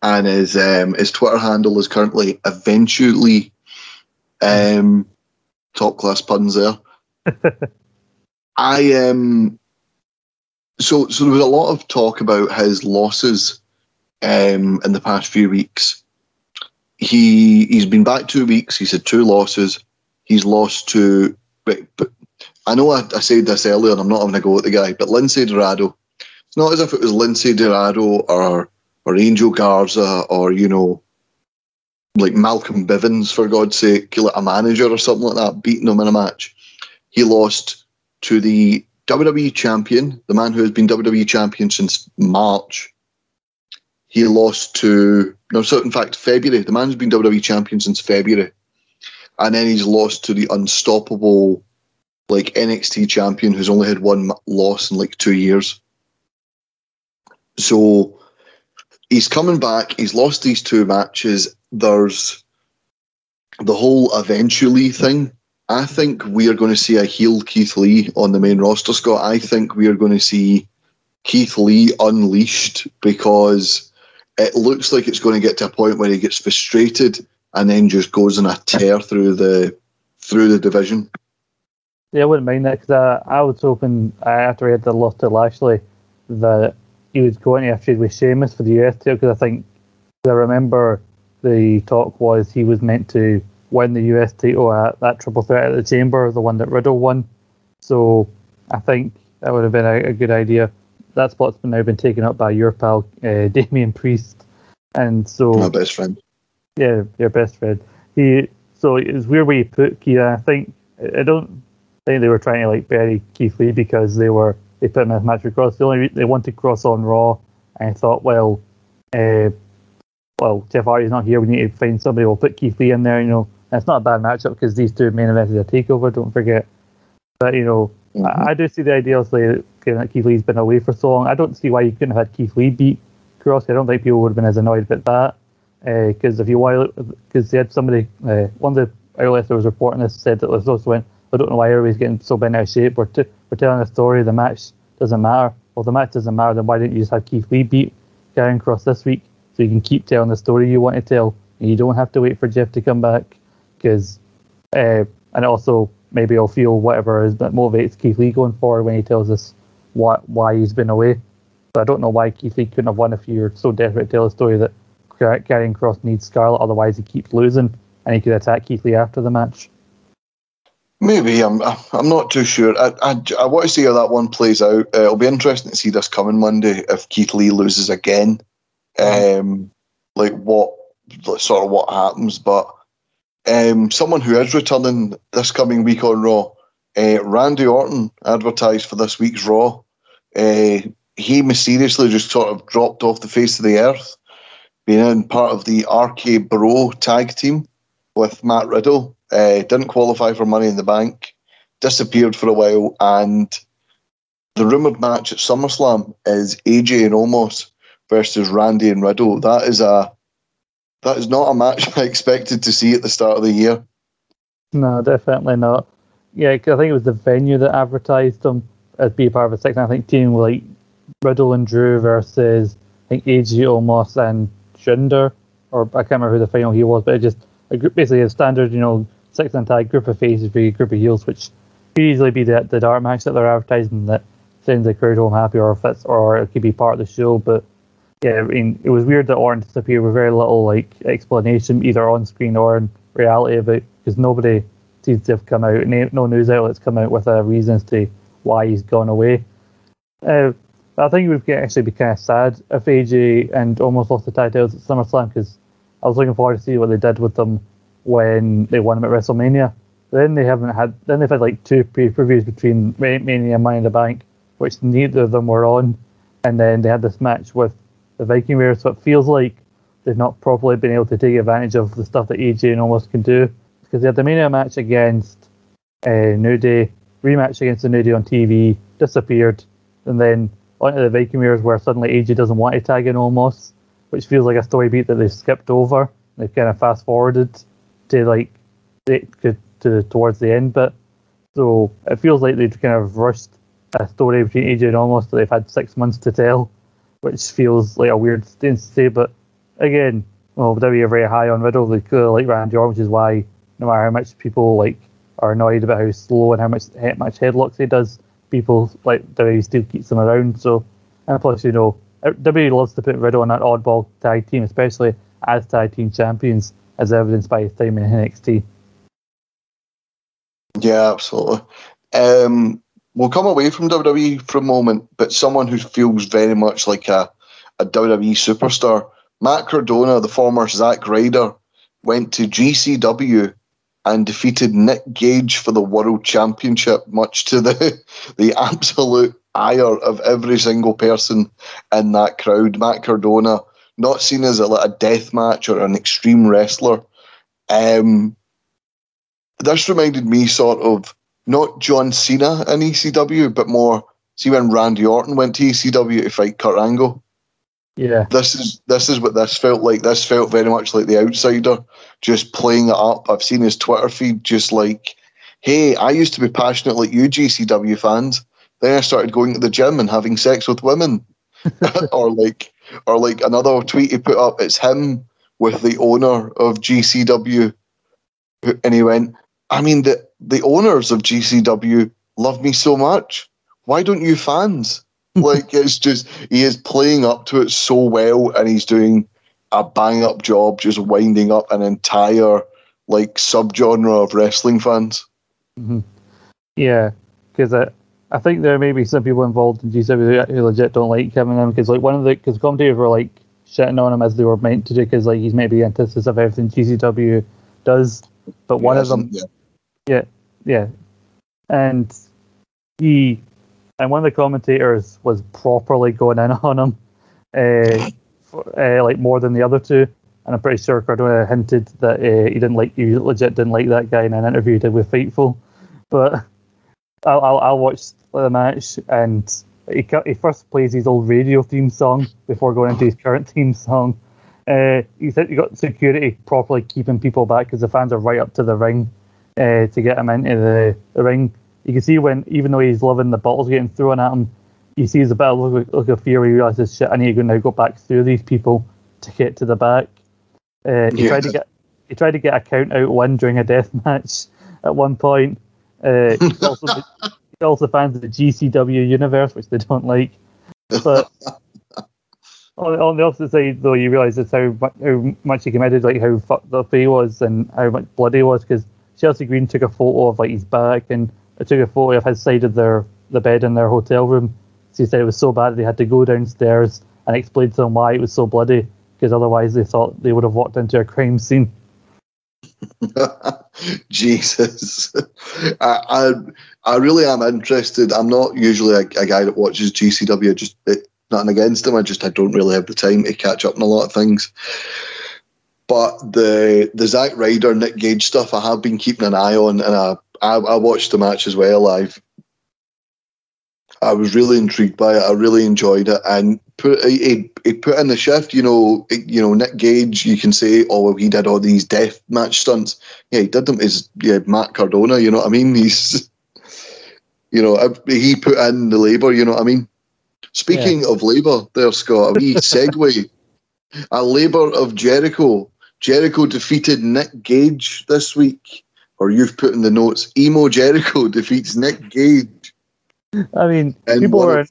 and his um, his Twitter handle is currently eventually. Um, top class puns there. I um so so there was a lot of talk about his losses um in the past few weeks. He he's been back two weeks, he's had two losses. He's lost to but, but I know I, I said this earlier and I'm not having a go at the guy, but Lince Dorado. It's not as if it was Lince Dorado or or Angel Garza or, you know, like Malcolm Bivens, for God's sake, like a manager or something like that, beating him in a match. He lost to the WWE champion, the man who has been WWE champion since March. He lost to, no, so in fact, February. The man's been WWE champion since February. And then he's lost to the unstoppable, like NXT champion who's only had one loss in like two years. So he's coming back. He's lost these two matches. There's the whole eventually thing. I think we are going to see a heel Keith Lee on the main roster, Scott. I think we are going to see Keith Lee unleashed because it looks like it's going to get to a point where he gets frustrated and then just goes in a tear through the through the division. Yeah, I wouldn't mind that because uh, I was hoping after he had the loss to Lashley that he was going to a feud with Sheamus for the US title because I think I remember the talk was he was meant to win the US title at that triple threat at the Chamber, the one that Riddle won. So I think that would have been a, a good idea. That spot's been now been taken up by your pal uh, Damian Priest, and so my best friend. Yeah, your best friend. He so it's weird where you put Keith. I think I don't think they were trying to like bury Keith Lee because they were they put him in a match with Kross. The only they wanted Kross on Raw, and I thought, well, uh, well, Jeff Hardy's not here. We need to find somebody. We'll put Keith Lee in there. You know, it's not a bad matchup because these two main evented a takeover. Don't forget. But you know, Mhm. I, I do see the idea of like, given that Keith Lee's been away for so long. I don't see why you couldn't have had Keith Lee beat Kross. I don't think people would have been as annoyed about that. Because if you while because they had somebody, uh, one of the outlets that was reporting this said that was also went, I don't know why everybody's getting so bent out of shape. We're, t- we're telling a story. The match doesn't matter. Well, the match doesn't matter. Then why didn't you just have Keith Lee beat Karrion Kross this week so you can keep telling the story you want to tell and you don't have to wait for Jeff to come back because uh, and also maybe I'll feel whatever is that motivates Keith Lee going forward when he tells us what why he's been away. So I don't know why Keith Lee couldn't have won if you're so desperate to tell a story that Car- Karrion Kross needs Scarlett, otherwise he keeps losing and he could attack Keith Lee after the match. Maybe I'm. I'm not too sure. I, I, I want to see how that one plays out. Uh, it'll be interesting to see this coming Monday if Keith Lee loses again. Um, like what sort of what happens. But um, someone who is returning this coming week on Raw, uh, Randy Orton advertised for this week's Raw. Uh, he mysteriously just sort of dropped off the face of the earth, being in part of the RK Bro tag team with Matt Riddle. Uh, didn't qualify for Money in the Bank, disappeared for a while, and the rumoured match at SummerSlam is AJ and Omos versus Randy and Riddle. That is a that is not a match I expected to see at the start of the year. No, definitely not. Yeah, I think it was the venue that advertised them as being part of a section. I think team like Riddle and Drew versus I think AJ Omos and Jinder, or I can't remember who the final he was, but it just a group, basically a standard, you know, six and tag group of faces v group of heels, which could easily be the the dark match that they're advertising that sends the crowd home happy, or if it's or it could be part of the show. But yeah, I mean, it was weird that Orton disappeared with very little like explanation, either on screen or in reality, about because nobody seems to have come out, no news outlets come out with a reason as to why he's gone away. Uh, I think it would actually be kind of sad if AJ and Omos lost the titles at SummerSlam because I was looking forward to see what they did with them when they won them at WrestleMania. Then they haven't had. Then they've had like two pay-per-views between Ma- Mania and Money in the Bank, which neither of them were on, and then they had this match with the Viking Raiders. So it feels like they've not properly been able to take advantage of the stuff that AJ and Omos can do because they had the Mania match against uh, New Day, rematch against the New Day on TV, disappeared, and then onto the Viking Raiders where suddenly AJ doesn't want to tag in Omos, which feels like a story beat that they've skipped over. They've kind of fast forwarded to like to, to towards the end but So it feels like they've kind of rushed a story between AJ and Omos that they've had six months to tell, which feels like a weird thing to say. But again, well, WWE are very high on Riddle. They clearly like Randy Orton, which is why no matter how much people like are annoyed about how slow and how much how much headlocks he does, people like WWE still keeps them around. So and plus, you know, WWE loves to put Riddle on that oddball tag team, especially as tag team champions, as evidenced by his time in NXT. Yeah, absolutely. Um, we'll come away from WWE for a moment, but someone who feels very much like a, a WWE superstar, Matt Cardona, the former Zack Ryder, went to GCW and defeated Nick Gage for the World Championship, much to the the absolute ire of every single person in that crowd. Matt Cardona, not seen as a, like a death match or an extreme wrestler. Um, this reminded me sort of not John Cena in ECW, but more see when Randy Orton went to ECW to fight Kurt Angle. Yeah, This is this is what this felt like. This felt very much like the outsider, just playing it up. I've seen his Twitter feed just like, hey, I used to be passionate like you GCW fans. Then I started going to the gym and having sex with women. or like or like another tweet he put up, it's him with the owner of GCW and he went, I mean the the owners of GCW love me so much. Why don't you fans? like it's just he is playing up to it so well and he's doing a bang up job just winding up an entire like subgenre of wrestling fans. hmm yeah, because I, I think there may be some people involved in GCW who, who legit don't like him because like one of the because commentators were like shitting on him as they were meant to do because like he's maybe the antithesis of everything GCW does, but one of them Yeah. Yeah, yeah, and he and one of the commentators was properly going in on him, uh, for, uh, like more than the other two. And I'm pretty sure Cardona hinted that uh, he didn't like, he legit didn't like that guy in an interview he did with Fightful. But I'll, I'll, I'll watch the match and he, he first plays his old radio theme song before going into his current theme song. Uh, he said he got security properly keeping people back because the fans are right up to the ring uh, to get him into the, the ring. You can see when, even though he's loving the bottles getting thrown at him, he sees a bit of look, look of fear. He realizes, shit, I need to now go back through these people to get to the back. Uh, he yeah. tried to get he tried to get a count out win during a death match at one point. Uh, he's also he also fans of the GCW universe, which they don't like. But on, on the opposite side, though, you realise just how, how much he committed, like how fucked up he was and how much blood he was. Because Chelsea Green took a photo of like his back and I took a photo of his side of their the bed in their hotel room. So he said it was so bad they had to go downstairs and explain to them why it was so bloody, because otherwise they thought they would have walked into a crime scene. Jesus, I, I, I really am interested. I'm not usually a, a guy that watches GCW. Just it, nothing against them. I just I don't really have the time to catch up on a lot of things. But the the Zack Ryder Nick Gage stuff, I have been keeping an eye on, and I I, I watched the match as well live. I was really intrigued by it. I really enjoyed it, and put he, he put in the shift. You know, you know Nick Gage. You can say, oh, well, he did all these death match stunts. Yeah, he did them. Is yeah, Matt Cardona. You know what I mean? He's, you know, he put in the labour. You know what I mean? Speaking yeah. of labour, there, Scott, a wee segue. a labour of Jericho. Jericho defeated Nick Gage this week. Or you've put in the notes, Emo Jericho defeats Nick Gage. I mean, and people are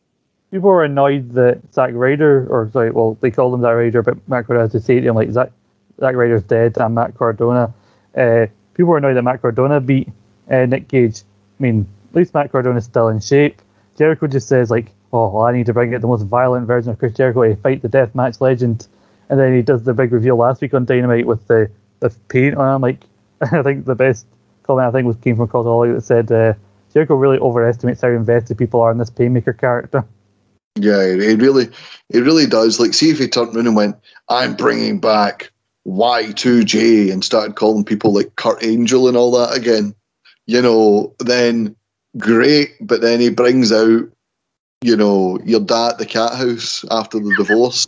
people were annoyed that Zack Ryder, or sorry, well, they call him Zack Ryder, but Matt Cardona has to say to him like Zack Zack Ryder's dead and Matt Cardona. Uh, people were annoyed that Matt Cardona beat uh, Nick Gage. I mean, at least Matt Cardona's still in shape. Jericho just says like, "Oh, well, I need to bring out the most violent version of Chris Jericho to fight the death match legend," and then he does the big reveal last week on Dynamite with the the paint on. Like, I think the best comment I think was came from Cultaholic that said uh, Jericho really overestimates how invested people are in this Painmaker character. Yeah, it really, it really does. Like, see if he turned around and went, "I'm bringing back Y2J," and started calling people like Kurt Angle and all that again. You know, then great. But then he brings out, you know, your dad at the cat house after the divorce,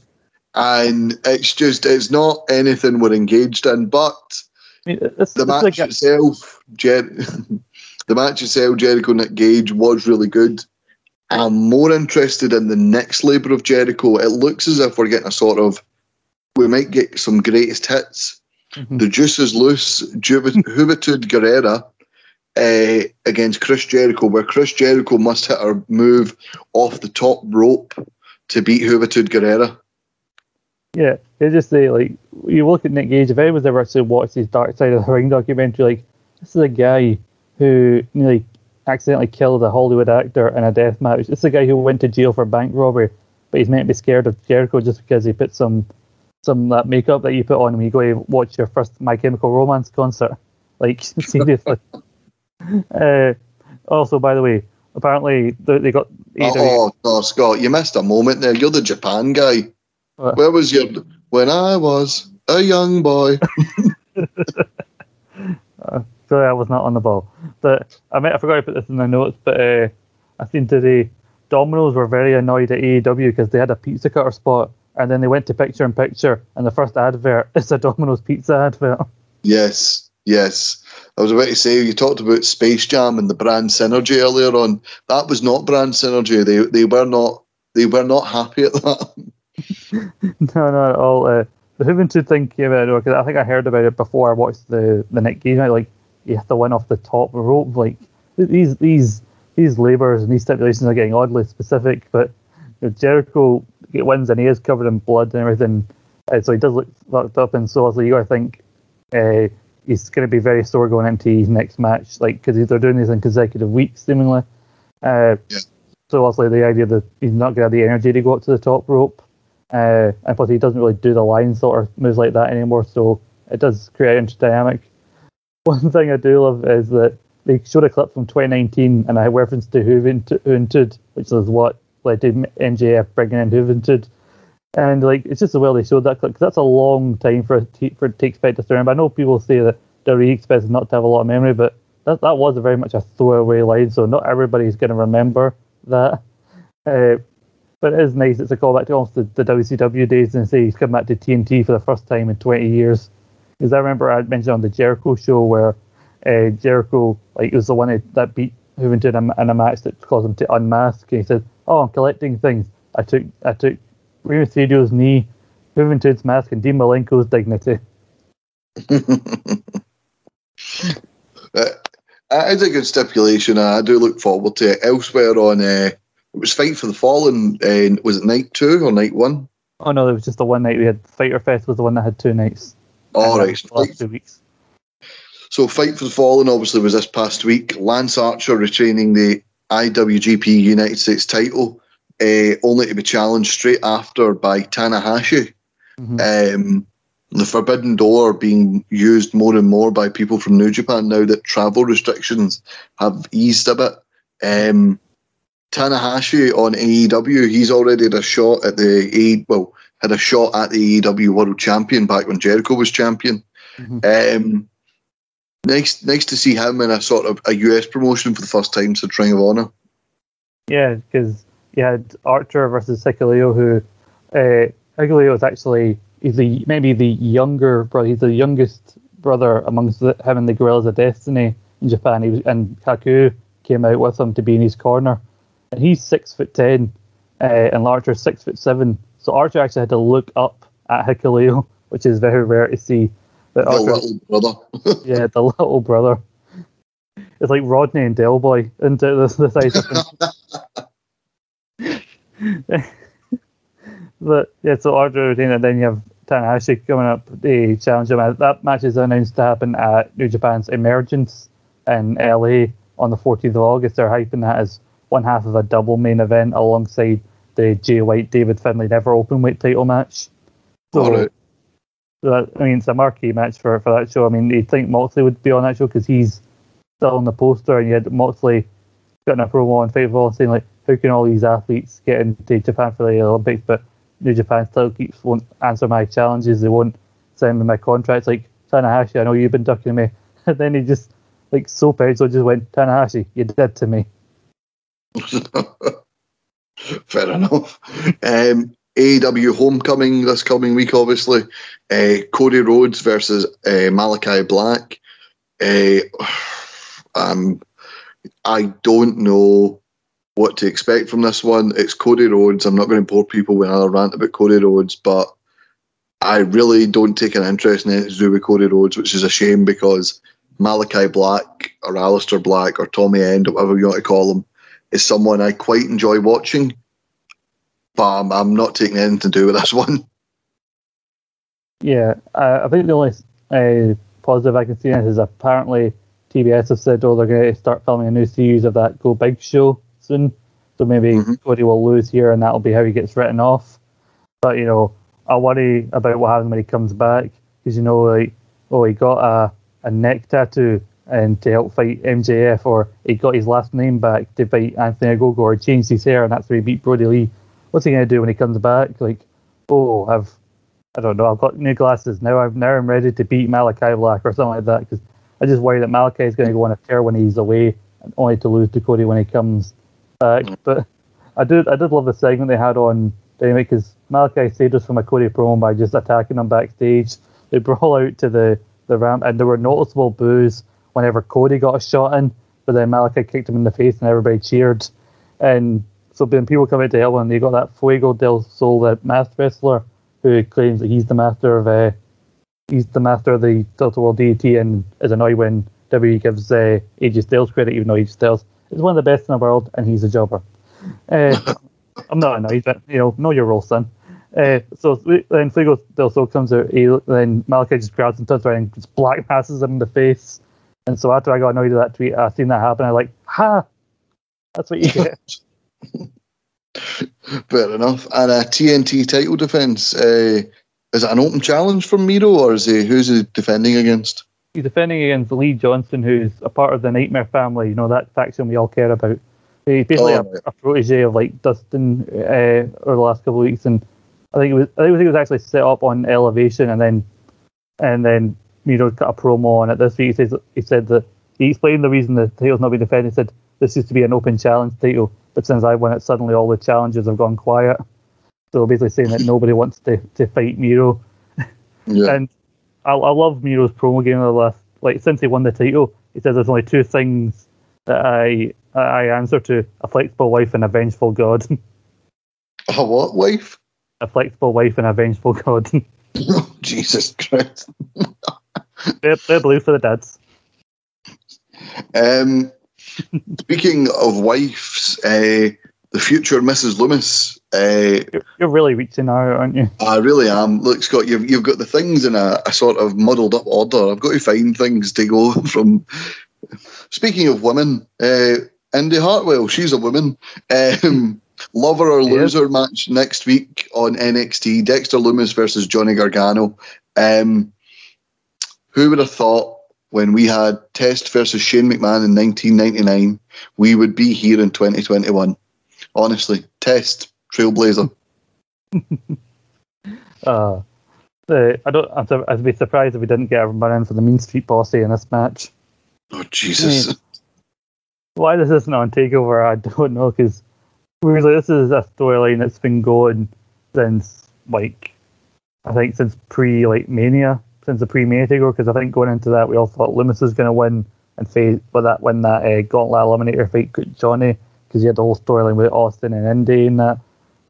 and it's just it's not anything we're engaged in. But I mean, the match like itself, Jer- the match itself, Jericho Nick Gage was really good. I'm more interested in the next labour of Jericho. It looks as if we're getting a sort of, we might get some greatest hits. Mm-hmm. The juice is loose. Juventud Guerrera uh, against Chris Jericho, where Chris Jericho must hit a move off the top rope to beat Juventud Guerrera. Yeah, it's just say like you look at Nick Gage. If anyone's ever actually watched his Dark Side of the Ring documentary, like this is a guy who nearly accidentally killed a Hollywood actor in a death match. This is a guy who went to jail for bank robbery, but he's meant to be scared of Jericho just because he put some some that makeup that you put on when you go to watch your first My Chemical Romance concert. Like seriously. uh, also, by the way, apparently they, they got. Oh, oh, Scott, you missed a moment there. You're the Japan guy. What? Where was your when I was a young boy? uh, sorry, I was not on the ball. But I mean, I forgot to put this in the notes. But uh, I seen today, Domino's were very annoyed at AEW because they had a pizza cutter spot, and then they went to picture in picture, and the first advert is a Domino's pizza advert. Yes, yes. I was about to say you talked about Space Jam and the brand synergy earlier on. That was not brand synergy. They they were not they were not happy at that. no, not at all. Uh, the Juventud thing came out because I think I heard about it before I watched the the Nick Gage. Like you have to win off the top rope. Like these these these labours and these stipulations are getting oddly specific. But you know, Jericho wins and he is covered in blood and everything, uh, so he does look fucked up. And so also you got to think uh, he's going to be very sore going into his next match, like because they're doing these in consecutive weeks seemingly. Uh, yeah. So also the idea that he's not going to have the energy to go up to the top rope. Uh, and plus, he doesn't really do the line sort of moves like that anymore, so it does create an interesting dynamic. One thing I do love is that they showed a clip from 2019 and I referenced to Juventud, which is what led to MJF bringing in Juventud. And like it's just the way they showed that clip because that's a long time for t- for to expect us to remember. I know people say that WWE expects not to have a lot of memory, but that that was very much a throwaway line, so not everybody's going to remember that. Uh, but it is nice. It's a callback to almost the, the WCW days, and say he's come back to TNT for the first time in 20 years. Because I remember I mentioned on the Jericho show where uh, Jericho like was the one that, beat Juventud in a, in a match that caused him to unmask. And he said, "Oh, I'm collecting things. I took I took Rey Mysterio's knee, Juventud's mask, and Dean Malenko's dignity." uh, it's a good stipulation. I do look forward to it. Elsewhere on, uh, it was Fight for the Fallen. Uh, was it night two or night one? Oh no, there was just the one night we had. Fyter Fest was the one that had two nights. All right, last two weeks. So, Fight for the Fallen obviously was this past week. Lance Archer retaining the IWGP United States title, uh, only to be challenged straight after by Tanahashi. Mm-hmm. Um, the Forbidden Door being used more and more by people from New Japan now that travel restrictions have eased a bit. Um, Tanahashi on AEW, he's already had a shot at the A well, had a shot at the AEW World Champion back when Jericho was champion. Mm-hmm. Um, nice, nice to see him in a sort of a US promotion for the first time since Ring of Honor. Yeah, because you had Archer versus Hikuleo, who uh, is actually he's the maybe the younger brother. He's the youngest brother amongst the, him and the Guerrillas of Destiny in Japan. He was, and Haku came out with him to be in his corner, and he's six foot ten, uh, and Archer's six foot seven. So Archer actually had to look up at Hikuleo, which is very rare to see. That the Archer, little brother. yeah, the little brother. It's like Rodney and Del Boy into the, the size but yeah, so Archer retained, and then you have Tanahashi coming up the challenge him. That match is announced to happen at New Japan's Emergence in LA on the 14th of August. They're hyping that as one half of a double main event alongside the Jay White David Finlay Never open weight title match. So, All right. that, I mean, it's a marquee match for, for that show. I mean, you'd think Moxley would be on that show because he's still on the poster, and you had Moxley getting a promo on Fightful saying like, how can all these athletes get into Japan for the Olympics? But New Japan still keeps won't answer my challenges. They won't send me my contracts. Like Tanahashi, I know you've been ducking me. And then he just like so so just went Tanahashi, you did to me. Fair enough. Um, AEW Homecoming this coming week, obviously. Uh, Cody Rhodes versus uh, Malakai Black. Uh, um, I don't know what to expect from this one. It's Cody Rhodes. I'm not going to bore people with another rant about Cody Rhodes, but I really don't take an interest in anything to do with Cody Rhodes, which is a shame because Malakai Black or Aleister Black or Tommy End, or whatever you want to call him, is someone I quite enjoy watching. But I'm, I'm not taking anything to do with this one. Yeah, uh, I think the only uh, positive I can see is apparently TBS have said, oh, they're going to start filming a new series of that Go Big show soon. So maybe mm-hmm. Cody will lose here, and that'll be how he gets written off. But you know, I worry about what happens when he comes back because you know, like, oh, he got a, a neck tattoo and to help fight MJF, or he got his last name back to fight Anthony Ogogo, or changed his hair, and that's where he beat Brodie Lee. What's he gonna do when he comes back? Like, oh, I've I don't know, I've got new glasses now. I've now I'm ready to beat Malakai Black or something like that because I just worry that Malakai is going to go on a tear when he's away, and only to lose to Cody when he comes back. But I did I did love the segment they had on Dynamite because Malakai saved us from a Cody promo by just attacking him backstage. They brawl out to the, the ramp and there were noticeable boos whenever Cody got a shot in, but then Malakai kicked him in the face and everybody cheered. And so then people come out to help him, they got that Fuego del Sol, that masked wrestler, who claims that he's the master of uh, he's the master of the Delta World deity and is annoyed when WWE gives uh, AJ Styles credit, even though AJ Styles is one of the best in the world, and he's a jobber. Uh, I'm not annoyed, but you know, know your role, son. Uh, so then Fuego del Sol comes out, he, then Malakai just grabs him, turns around and just black passes him in the face. And so after I got annoyed at that tweet, I seen that happen. I like, ha, that's what you get. Fair enough. And a TNT title defense. Uh, is it an open challenge from Miro, or is he who's he defending against? he's defending against Lee Johnson, who's a part of the Nightmare family. You know that faction we all care about. He's basically oh, a, a, protege of like Dustin uh, over the last couple of weeks, and I think it was I think it was actually set up on Elevation, and then and then know got a promo on it this week. He says he said that he explained the reason the title's not been defended. He said this used to be an open challenge title, but since I won it, suddenly all the challenges have gone quiet. So basically saying that nobody wants to, to fight Miro. Yeah. And I, I love Miro's promo game the last like since he won the title. He says there's only two things that I I answer to: a flexible wife and a vengeful god. A what, wife? a flexible wife and a vengeful god. Jesus Christ. they're, they're blue for the dads. Um, speaking of wives, uh, the future Mrs. Lumis. Uh, You're, you're really reaching out, aren't you? I really am. Look, Scott, you've you've got the things in a, a sort of muddled up order. I've got to find things to go from. Speaking of women, uh, Indy Hartwell, she's a woman. Um, lover or Yeah. loser match next week on NXT. Dexter Lumis versus Johnny Gargano. Um, who would have thought when we had Test versus Shane McMahon in 1999, we would be here in 2021? Honestly, Test Trailblazer. Uh, the, I don't. Sur- I'd be surprised if we didn't get a run in for the Mean Street Posse in this match. Oh Jesus! Why this isn't on Takeover, I don't know. Because weirdly, this is a storyline that's been going since like I think since pre like Mania, since the pre Mania Takeover. Because I think going into that, we all thought Lumis was going to win and face with that win that uh, Gauntlet Eliminator fight Johnny. Because you had the whole storyline with Austin and Indy and that.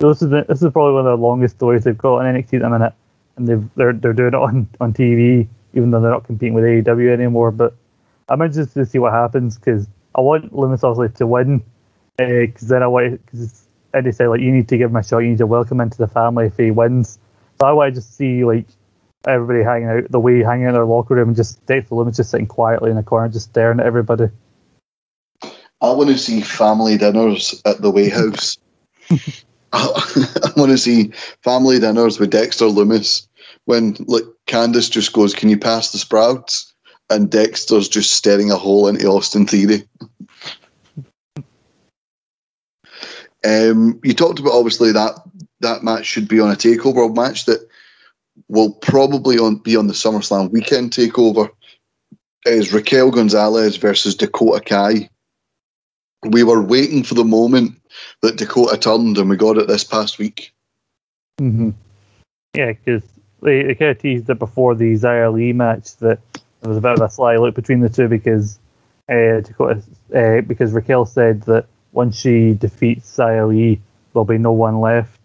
So this is this is probably one of the longest stories they've got on NXT at the minute, and they've they're they're doing it on on TV, even though they're not competing with AEW anymore. But I'm interested to see what happens because I want Lumis obviously to win, because then I want because Eddie said like you need to give him a shot, you need to welcome him to the family if he wins. So I want to just see like everybody hanging out the way hanging out in their locker room and just Dexter Lumis just sitting quietly in the corner, just staring at everybody. I want to see family dinners at the Way House. I want to see family dinners with Dexter Lumis when like Candice just goes, "Can you pass the sprouts?" and Dexter's just staring a hole into Austin Theory. Um, you talked about obviously that that match should be on a takeover match that will probably on be on the SummerSlam weekend takeover. Is Raquel Gonzalez versus Dakota Kai we were waiting for the moment that Dakota turned, and we got it this past week. Mm-hmm. Yeah, because they, they kind of teased it before the Xia Li match that there was a bit of a sly look between the two because uh, Dakota, uh, because Raquel said that once she defeats Xia Li, there'll be no one left,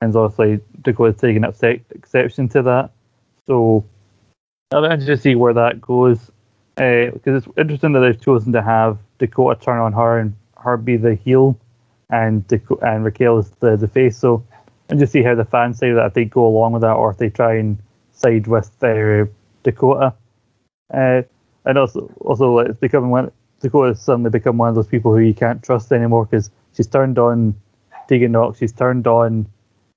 and obviously Dakota's taking exception to that. So I'm interested to see where that goes because it's interesting that they've chosen to have Dakota turn on her and her be the heel, and Daco- and Raquel is the, the face. So and just see how the fans say that if they go along with that or if they try and side with uh, Dakota. Uh, and also, also it's becoming one. Dakota's suddenly become one of those people who you can't trust anymore because she's turned on Tegan Knox, she's turned on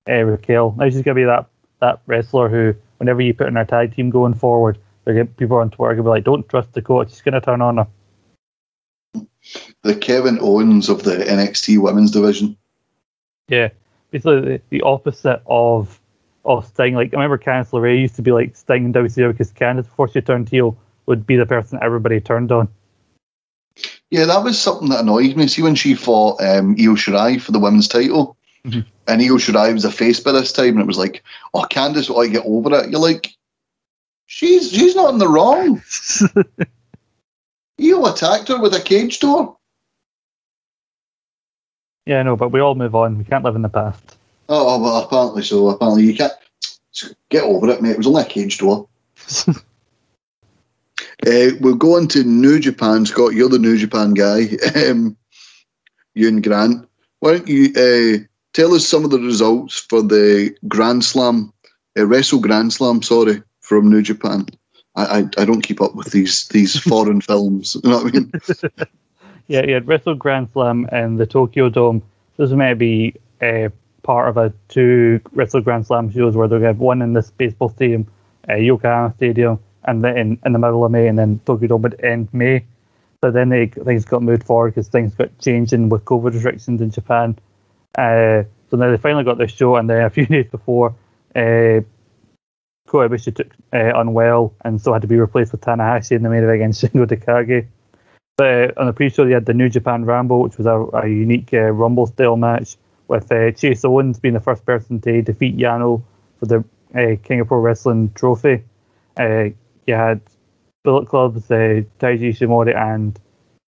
uh, Raquel. Now she's gonna be that that wrestler who, whenever you put in her tag team going forward, they get people on Twitter gonna be like, "Don't trust Dakota, she's gonna turn on her." The Kevin Owens of the NXT Women's Division. Yeah, basically the, the opposite of of Sting. Like I remember Candice LeRae used to be like Sting in WCW because Candice before she turned heel would be the person everybody turned on. Yeah, that was something that annoyed me. See when she fought um, Io Shirai for the women's title, Mhm. And Io Shirai was a face by this time, and it was like, "Oh, Candice, oh, get over it." You're like, she's she's not in the wrong. Io attacked her with a cage door. yeah, no, but we all move on. We can't live in the past. Oh, well, apparently so. Apparently you can't get over it, mate. It was only a cage door. Uh, we'll go on to New Japan, Scott. You're the New Japan guy. Um, Ewan Grant. Why don't you uh, tell us some of the results for the Grand Slam, uh, Wrestle Grand Slam, sorry, from New Japan? I, I, I don't keep up with these these foreign films. You know what I mean? Yeah, had Wrestle Grand Slam and the Tokyo Dome. This to be uh, part of a two Wrestle Grand Slam shows where they're going to have one in this baseball stadium, uh, Yokohama Stadium, and then in, in the middle of May, and then Tokyo Dome would end May. But then they, things got moved forward because things got changing with COVID restrictions in Japan. Uh, so now they finally got this show, and then a few days before, uh, Kota Ibushi took uh, unwell and so had to be replaced with Tanahashi in the main event against Shingo Takagi. But uh, on the pre-show, they had the New Japan Ramble, which was a, a unique uh, Rumble-style match with uh, Chase Owens being the first person to defeat Yano for the uh, King of Pro Wrestling trophy. Uh, you had Bullet Club's uh, Taiji Ishimori and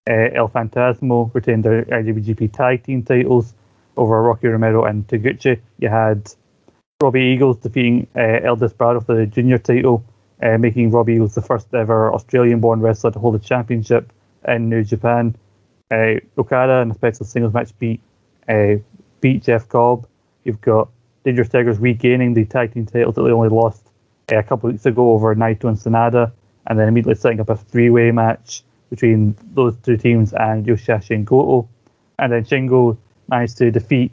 uh, El Phantasmo retained their IWGP Tag Team titles over Rocky Romero and Taguchi. You had Robbie Eagles defeating uh, Desperado for the junior title, uh, making Robbie Eagles the first ever Australian-born wrestler to hold a championship in New Japan. Uh, Okada in a special singles match beat uh, beat Jeff Cobb. You've got Dangerous Tekkers regaining the tag team titles that they only lost uh, a couple of weeks ago over Naito and Sanada, and then immediately setting up a three-way match between those two teams and Yoshihashi and Goto. And then Shingo managed to defeat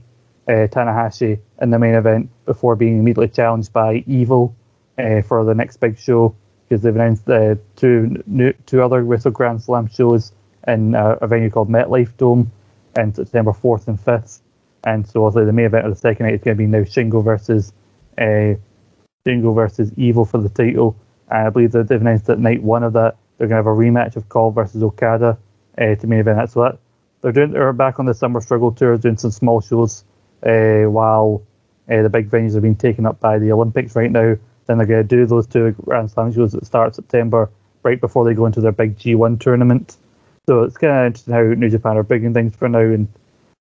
uh, Tanahashi in the main event before being immediately challenged by Evil uh, for the next big show because they've announced uh, two new, two other Wrestle Grand Slam shows in uh, a venue called MetLife Dome in September 4th and 5th. And so obviously the main event of the second night is going to be now Shingo versus uh, Shingo versus Evil for the title. And I believe that they've announced that night one of that they're going to have a rematch of Cobb versus Okada uh, to main event. That's what they're doing. They're back on the summer struggle tour, doing some small shows uh, while uh, the big venues are being taken up by the Olympics right now. Then they're going to do those two Grand Slam shows that start September, right before they go into their big G1 tournament. So it's kind of interesting how New Japan are bigging things for now, and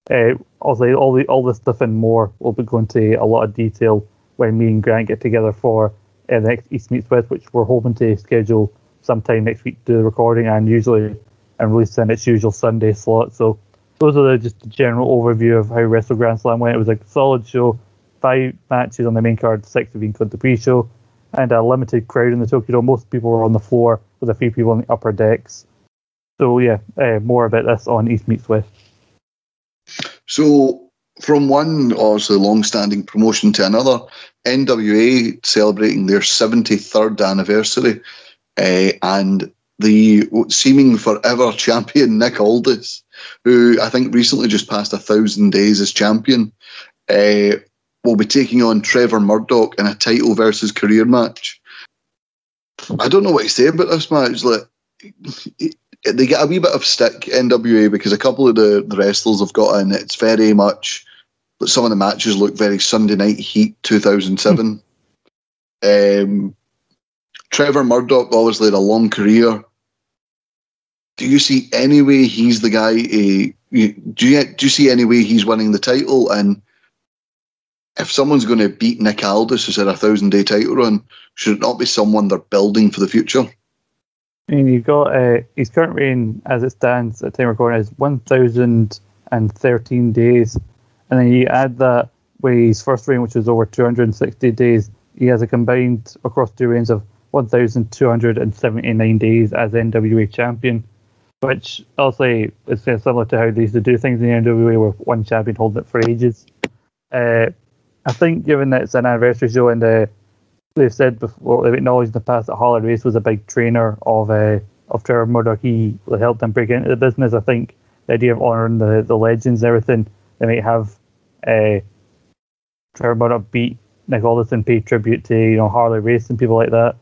uh, obviously all the all this stuff and more will be going to a lot of detail when me and Grant get together for uh, the next East Meets West, which we're hoping to schedule sometime next week to do the recording and usually and release in its usual Sunday slot. So those are the, just the general overview of how Wrestle Grand Slam went. It was a solid show, five matches on the main card, six of being called the pre-show, and a limited crowd in the Tokyo Dome. Most people were on the floor with a few people on the upper decks. So yeah, uh, more about this on East Meets West. So from one obviously long-standing promotion to another, NWA celebrating their 73rd anniversary, uh, and the seeming forever champion Nick Aldis, who I think recently just passed a thousand days as champion, uh, will be taking on Trevor Murdoch in a title versus career match. I don't know what to say about this match. Like, they get a wee bit of stick NWA because a couple of the, the wrestlers have got in. It's very much some of the matches look very Sunday Night Heat 2007. um, Trevor Murdoch obviously had a long career. Do you see any way he's the guy? Uh, do you do you see any way he's winning the title? And if someone's going to beat Nick Aldis, who's had a thousand day title run, should it not be someone they're building for the future? I mean, you've got uh, his current reign as it stands at time recording is 1,013 days. And then you add that with his first reign, which was over 260 days, he has a combined across two reigns of 1,279 days as NWA champion, which obviously is similar to how they used to do things in the NWA, with one champion holding it for ages. Uh, I think, given that it's an anniversary show and uh, they've said before, they've acknowledged in the past that Harley Race was a big trainer of uh, of Trevor Murdoch. He helped them break into the business. I think the idea of honouring the, the legends and everything, they might have uh, Trevor Murdoch beat Nick and pay tribute to you know Harley Race and people like that.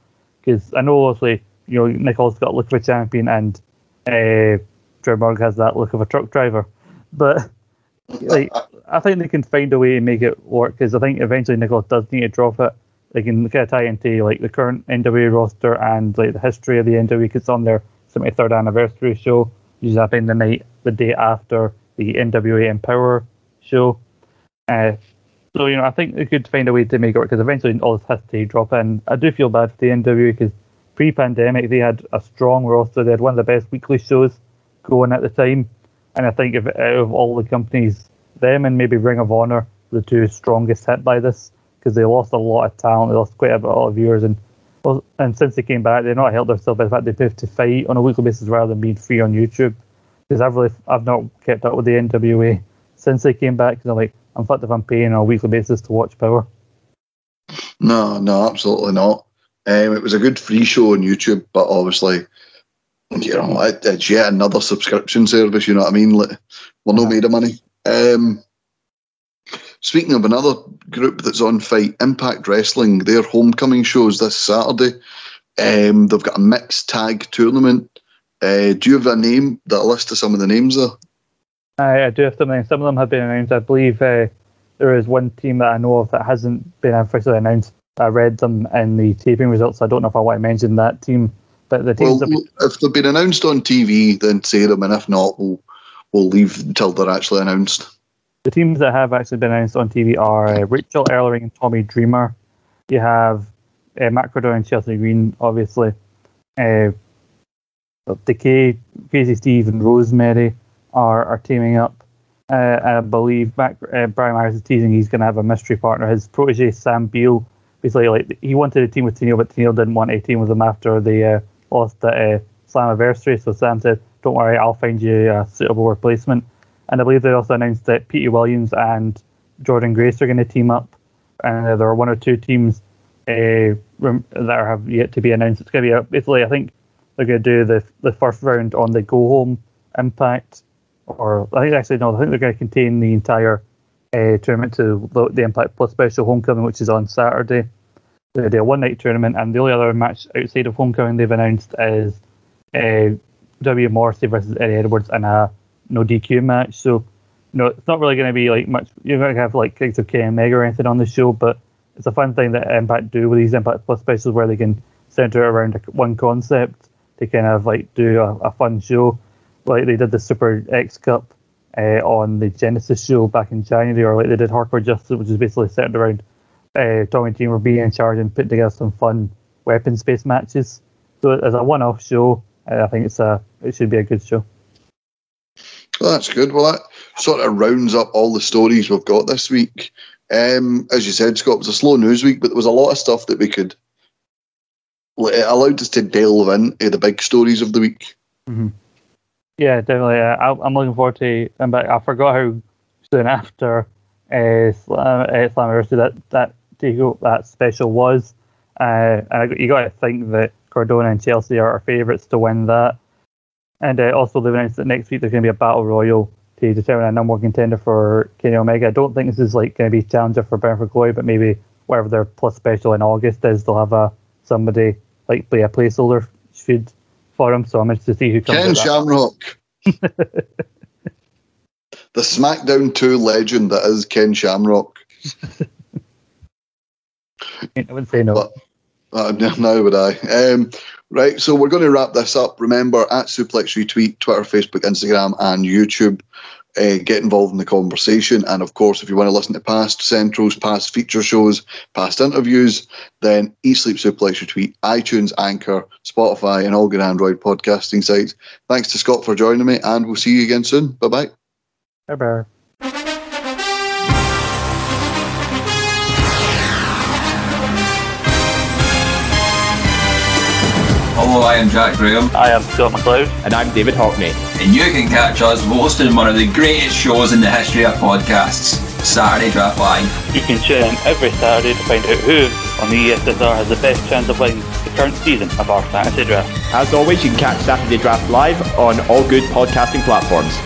Because I know obviously you know Nick Aldis got look of a champion and uh, Trevor Murdoch has that look of a truck driver, but like I think they can find a way to make it work because I think eventually Nick Aldis does need to drop it. They can kind of tie into like the current NWA roster and like the history of the NWA because it's on their 73rd anniversary show, which is happening the night the day after the NWA Empower show. Uh, so you know, I think they could find a way to make it work because eventually all this has to drop in. I do feel bad for the NWA because pre-pandemic they had a strong roster. They had one of the best weekly shows going at the time, and I think if out of all the companies, them and maybe Ring of Honor, the two strongest hit by this because they lost a lot of talent. They lost quite a lot of viewers, and and since they came back, they've not helped themselves by the fact they have to FITE on a weekly basis rather than being free on YouTube. Because I've really I've not kept up with the NWA since they came back. Because I'm like I'm fucked if I'm paying on a weekly basis to watch Power. No, no, absolutely not. Um, it was a good free show on YouTube, but obviously, you know, it, it's yet another subscription service. You know what I mean? Like, we're not made of money. Um, speaking of another group that's on FITE, Impact Wrestling, their homecoming shows this Saturday. Um, they've got a mixed tag tournament. Uh, do you have a name, that list of some of the names there? I, I do have something. Some of them have been announced. I believe uh, there is one team that I know of that hasn't been officially announced. I read them in the taping results. So I don't know if I want to mention that team. But the teams well, if they've been announced on TV, then say them, and if not, we'll we'll leave until they're actually announced. The teams that have actually been announced on TV are uh, Rachel Ellering and Tommy Dreamer. You have uh, Matt and Chelsea Green, obviously. Uh, Decay, Crazy Steve, and Rosemary are, are teaming up. Uh, I believe Mac, uh, Brian Myers is teasing he's going to have a mystery partner. His protege Sam Beale, basically, like he wanted a team with Tenille, but Tenille didn't want a team with him after the uh, lost at uh, Slammiversary. So Sam said, "Don't worry, I'll find you a suitable replacement." And I believe they also announced that Petey Williams and Jordynne Grace are going to team up. And there are one or two teams uh, that have yet to be announced. It's going to be a, basically, I think they're going to do the the first round on the go home Impact, or I think actually no, I think they're going to contain the entire uh, tournament to the, Impact Plus Special Homecoming, which is on Saturday. They do a one night tournament, and the only other match outside of Homecoming they've announced is uh, W Morrissey versus Eddie Edwards in a no DQ match. So, no, it's not really going to be like much. You're going to have like gigs of Kenny Omega or anything on the show, but it's a fun thing that Impact do with these Impact Plus specials where they can center around one concept to kind of like do a, a fun show. Like they did the Super X Cup uh, on the Genesis show back in January, or like they did Hardcore Justice, which is basically centered around uh, Tommy Dreamer being in charge and putting together some fun weapons based matches. So as a one off show, uh, I think it's a it should be a good show. Well, that's good. Well, that sort of rounds up all the stories we've got this week. Um, as you said, Scott, it was a slow news week, but there was a lot of stuff that we could. It allowed us to delve into the big stories of the week. Mm-hmm. Yeah, definitely. Uh, I, am looking forward to. But I forgot how soon after uh, Slam, uh, that that that special was, uh, and I, you got to think that Cardona and Chelsea are our favourites to win that. And uh, also, they've announced that next week there's going to be a battle royal to determine a number one contender for Kenny Omega. I don't think this is like going to be challenger for Bound for Glory, but maybe whatever their plus special in August is, they'll have a somebody like play a placeholder feud for him. So I'm interested to see who comes. Ken Shamrock. the SmackDown 2 legend that is Ken Shamrock. I wouldn't say no. But, uh, now would I. Um, right, so we're going to wrap this up. Remember, at Suplex Retweet, Twitter, Facebook, Instagram, and YouTube. Uh, get involved in the conversation. And of course, if you want to listen to past centrals, past feature shows, past interviews, then Eat Sleep Suplex Retweet, iTunes, Anchor, Spotify, and all good Android podcasting sites. Thanks to Scott for joining me, and we'll see you again soon. Bye bye. Bye bye. Hello, I am Jack Graham. I am Scott McLeod. And I'm David Hockney. And you can catch us hosting one of the greatest shows in the history of podcasts, Saturday Draft Live. You can tune in every Saturday to find out who on the ESSR has the best chance of winning the current season of our fantasy draft. As always, you can catch Saturday Draft Live on all good podcasting platforms.